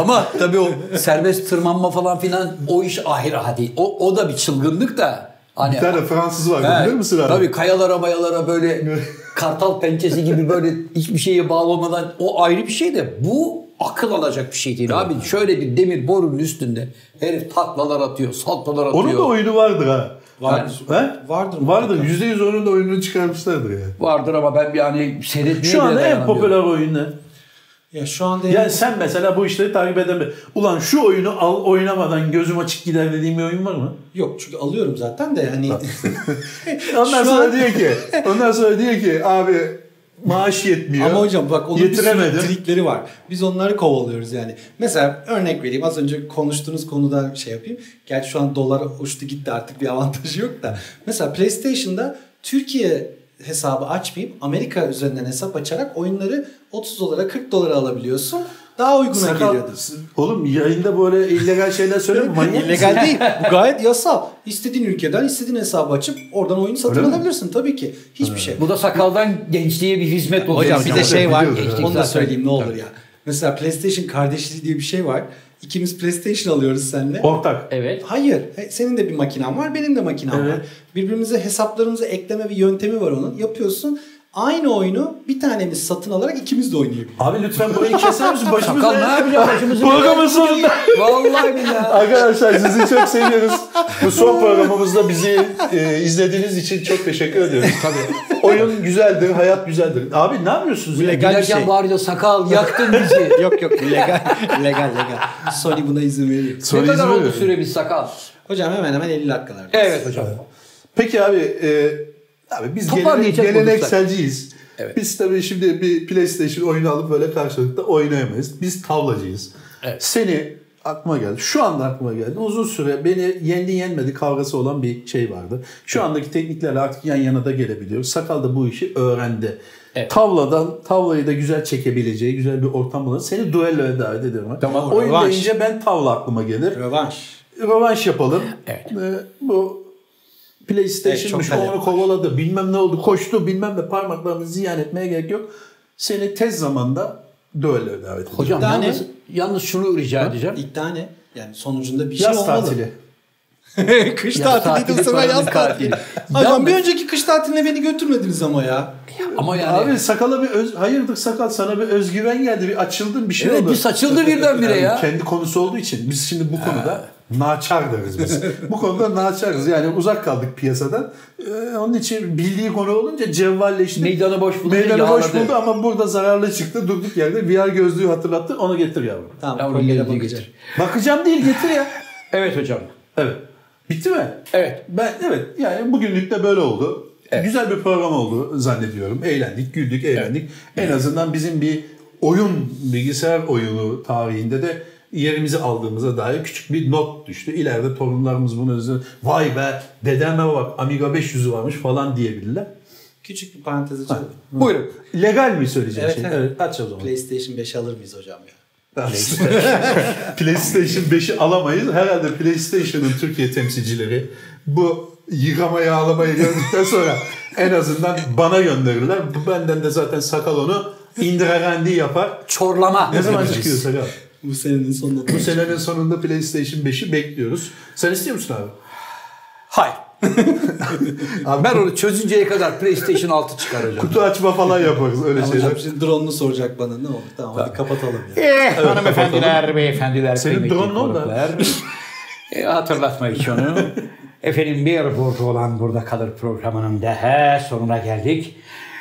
Ama tabii o serbest tırmanma falan filan o iş ahir hadi. O, o da bir çılgınlık da. Hani, Bir tane Fransız vardı He, bilir misin abi? Tabii kayalara mayalara böyle kartal pençesi gibi böyle hiçbir şeye bağlı olmadan o ayrı bir şey de bu akıl alacak bir şey değil abi. Şöyle bir demir borunun üstünde herif taklalar atıyor, saltolar atıyor. Onun da oyunu vardır ha. Vardır. He? Vardır. Vardır. Yüzde yüz onun da oyununu çıkarmışlardır ya. Vardır ama ben bir hani seyretmeye Şu anda en popüler oyun ne? Ya şu anda Yani sen mesela bu işleri takip edemiyorsun. Ulan şu oyunu al oynamadan gözüm açık gider dediğim bir oyun var mı? yok çünkü alıyorum zaten de hani Ondan Şu sonra an- diyor ki, ondan sonra diyor ki abi maaş yetmiyor. Ama hocam bak onun bir sürü trikleri var. Biz onları kovalıyoruz yani. Mesela örnek vereyim. Az önce konuştuğunuz konuda şey yapayım. Gerçi şu an dolar uçtu gitti artık bir avantajı yok da. Mesela PlayStation'da Türkiye hesabı açmayıp Amerika üzerinden hesap açarak oyunları 30 dolara 40 dolara alabiliyorsun. Daha uyguna Sakal, geliyordu. oğlum yayında böyle illegal şeyler söyleme manyak? İllegal değil. Bu gayet yasal. İstediğin ülkeden istediğin hesabı açıp oradan oyunu satın Öyle mi? alabilirsin tabii ki. Hiçbir şey. Bu da sakaldan gençliğe bir hizmet oluyor. Hocam bir de şey var. evet. Onu da söyleyeyim ne olur ya. Mesela PlayStation kardeşliği diye bir şey var. İkimiz PlayStation alıyoruz seninle. Ortak. Evet. Hayır. Senin de bir makinen var, benim de makinem Evet. var. Birbirimize hesaplarımızı ekleme bir yöntemi var onun. Yapıyorsun. Aynı oyunu bir tanemiz satın alarak ikimiz de oynayabiliyoruz. Abi lütfen burayı keser misin? Başımıza Sakal ne yapacağım başımızı? Programın sonunda. Vallahi billahi. Arkadaşlar sizi çok seviyoruz. Bu son programımızda bizi e, izlediğiniz için çok teşekkür ediyoruz. Tabii. Oyun güzeldir, hayat güzeldir. Abi ne yapıyorsunuz? ya? legal bir şey. bağırıyor sakal yaktın bizi. yok yok legal legal legal. Sony buna izin veriyor. Sonra ne kadar oldu veriyorum. süremiz sakal? Hocam hemen hemen 50 dakikalar. Evet hocam. Peki abi, e, abi biz gelenek, gelenekselciyiz. Evet. Biz tabii şimdi bir PlayStation oyunu alıp böyle karşılıklı oynayamayız. Biz tavlacıyız. Evet. Seni aklıma geldi. Şu anda aklıma geldi. Uzun süre beni yendi yenmedi kavgası olan bir şey vardı. Şu andaki tekniklerle artık yan yana da gelebiliyoruz. Sakal da bu işi öğrendi. Evet. Tavladan tavlayı da güzel çekebileceği güzel bir ortam bulan. Seni duelloya davet ediyorum. Tamam, Oyun rövanş. deyince ben tavla aklıma gelir. Rövanş. Rövanş yapalım. Evet. Ee, bu PlayStation'mış Evet, onu kovaladı. Bilmem ne oldu. Koştu bilmem ne parmaklarını ziyan etmeye gerek yok. Seni tez zamanda düelloya davet ediyorum. Hocam tane- yalnız, yalnız şunu rica edeceğim. İddia ne? Yani sonucunda bir şey Yaz olmalı. tatili. kış Yaz tatili, bu sefer yaz tatili. Hocam bir önceki kış tatiline beni götürmediniz ama ya. Ama yani Abi sakala bir öz, hayırdır sakal sana bir özgüven geldi bir açıldın bir şey Evet, oldu. bir saçıldı birdenbire Yani ya. Kendi konusu olduğu için biz şimdi bu konuda naçar deriz biz. bu konuda naçarız yani uzak kaldık piyasadan. Ee, onun için bildiği konu olunca cevvalleşti. Meydanı boş bulunca Meydanı boş buldu ama burada zararlı çıktı durduk yerde VR gözlüğü hatırlattı onu getir yavrum. Tamam Yavrum bakacağım. getir. Bakacağım değil getir ya. Evet hocam. Evet. Bitti mi? Evet. Ben evet yani bugünlük de böyle oldu. Güzel bir program oldu zannediyorum. Eğlendik, güldük, eğlendik. En azından bizim bir oyun, bilgisayar oyunu tarihinde de yerimizi aldığımıza dair küçük bir not düştü. İleride torunlarımız bunu özür vay be dedeme bak Amiga 500'ü varmış falan diyebilirler. Küçük bir parantez açalım. Buyurun. Legal mi söyleyeceğim Evet, şey? evet. Evet, aç o zaman. PlayStation 5 alır mıyız hocam ya? PlayStation 5'i alamayız. Herhalde PlayStation'ın Türkiye temsilcileri bu yıkamayı ağlamayı gördükten sonra en azından bana gönderirler. Bu benden de zaten sakal onu indiregendi yapar. Çorlama. Ne zaman çıkıyor sakal? Bu senenin sonunda. Bu senenin sonunda PlayStation 5'i bekliyoruz. Sen istiyor musun abi? Hayır. Abi Ben onu çözünceye kadar PlayStation 6 çıkar hocam. kutu açma falan yaparız öyle Ama şeyler. hocam şimdi drone'unu soracak bana ne olur. Tamam hadi kapatalım ya. Eh, hanımefendiler, beyefendiler, Senin drone ne oldu? e, hatırlatma hiç onu. Efendim bir burada olan burada kalır programının daha sonuna geldik.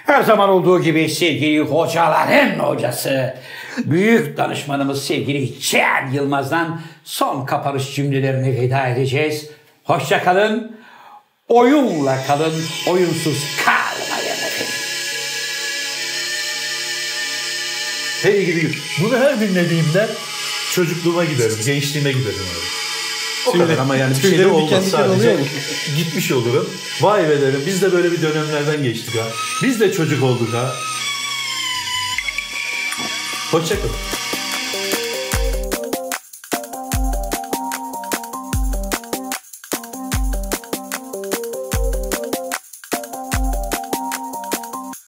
Her zaman olduğu gibi sevgili hocaların hocası, büyük danışmanımız sevgili Çiğen Yılmaz'dan son kapanış cümlelerini veda edeceğiz. Hoşça kalın, oyunla kalın, oyunsuz kalmayın efendim. Gidi. Bunu her dinlediğimde çocukluğuma giderim, gençliğime giderim abi. O kadar ama yani bir şey de tüylerim olmaz diken sadece. oluyor? Gitmiş olurum. Vay be derim biz de böyle bir dönemlerden geçtik ha. Biz de çocuk olduk ha. Hoşçakalın.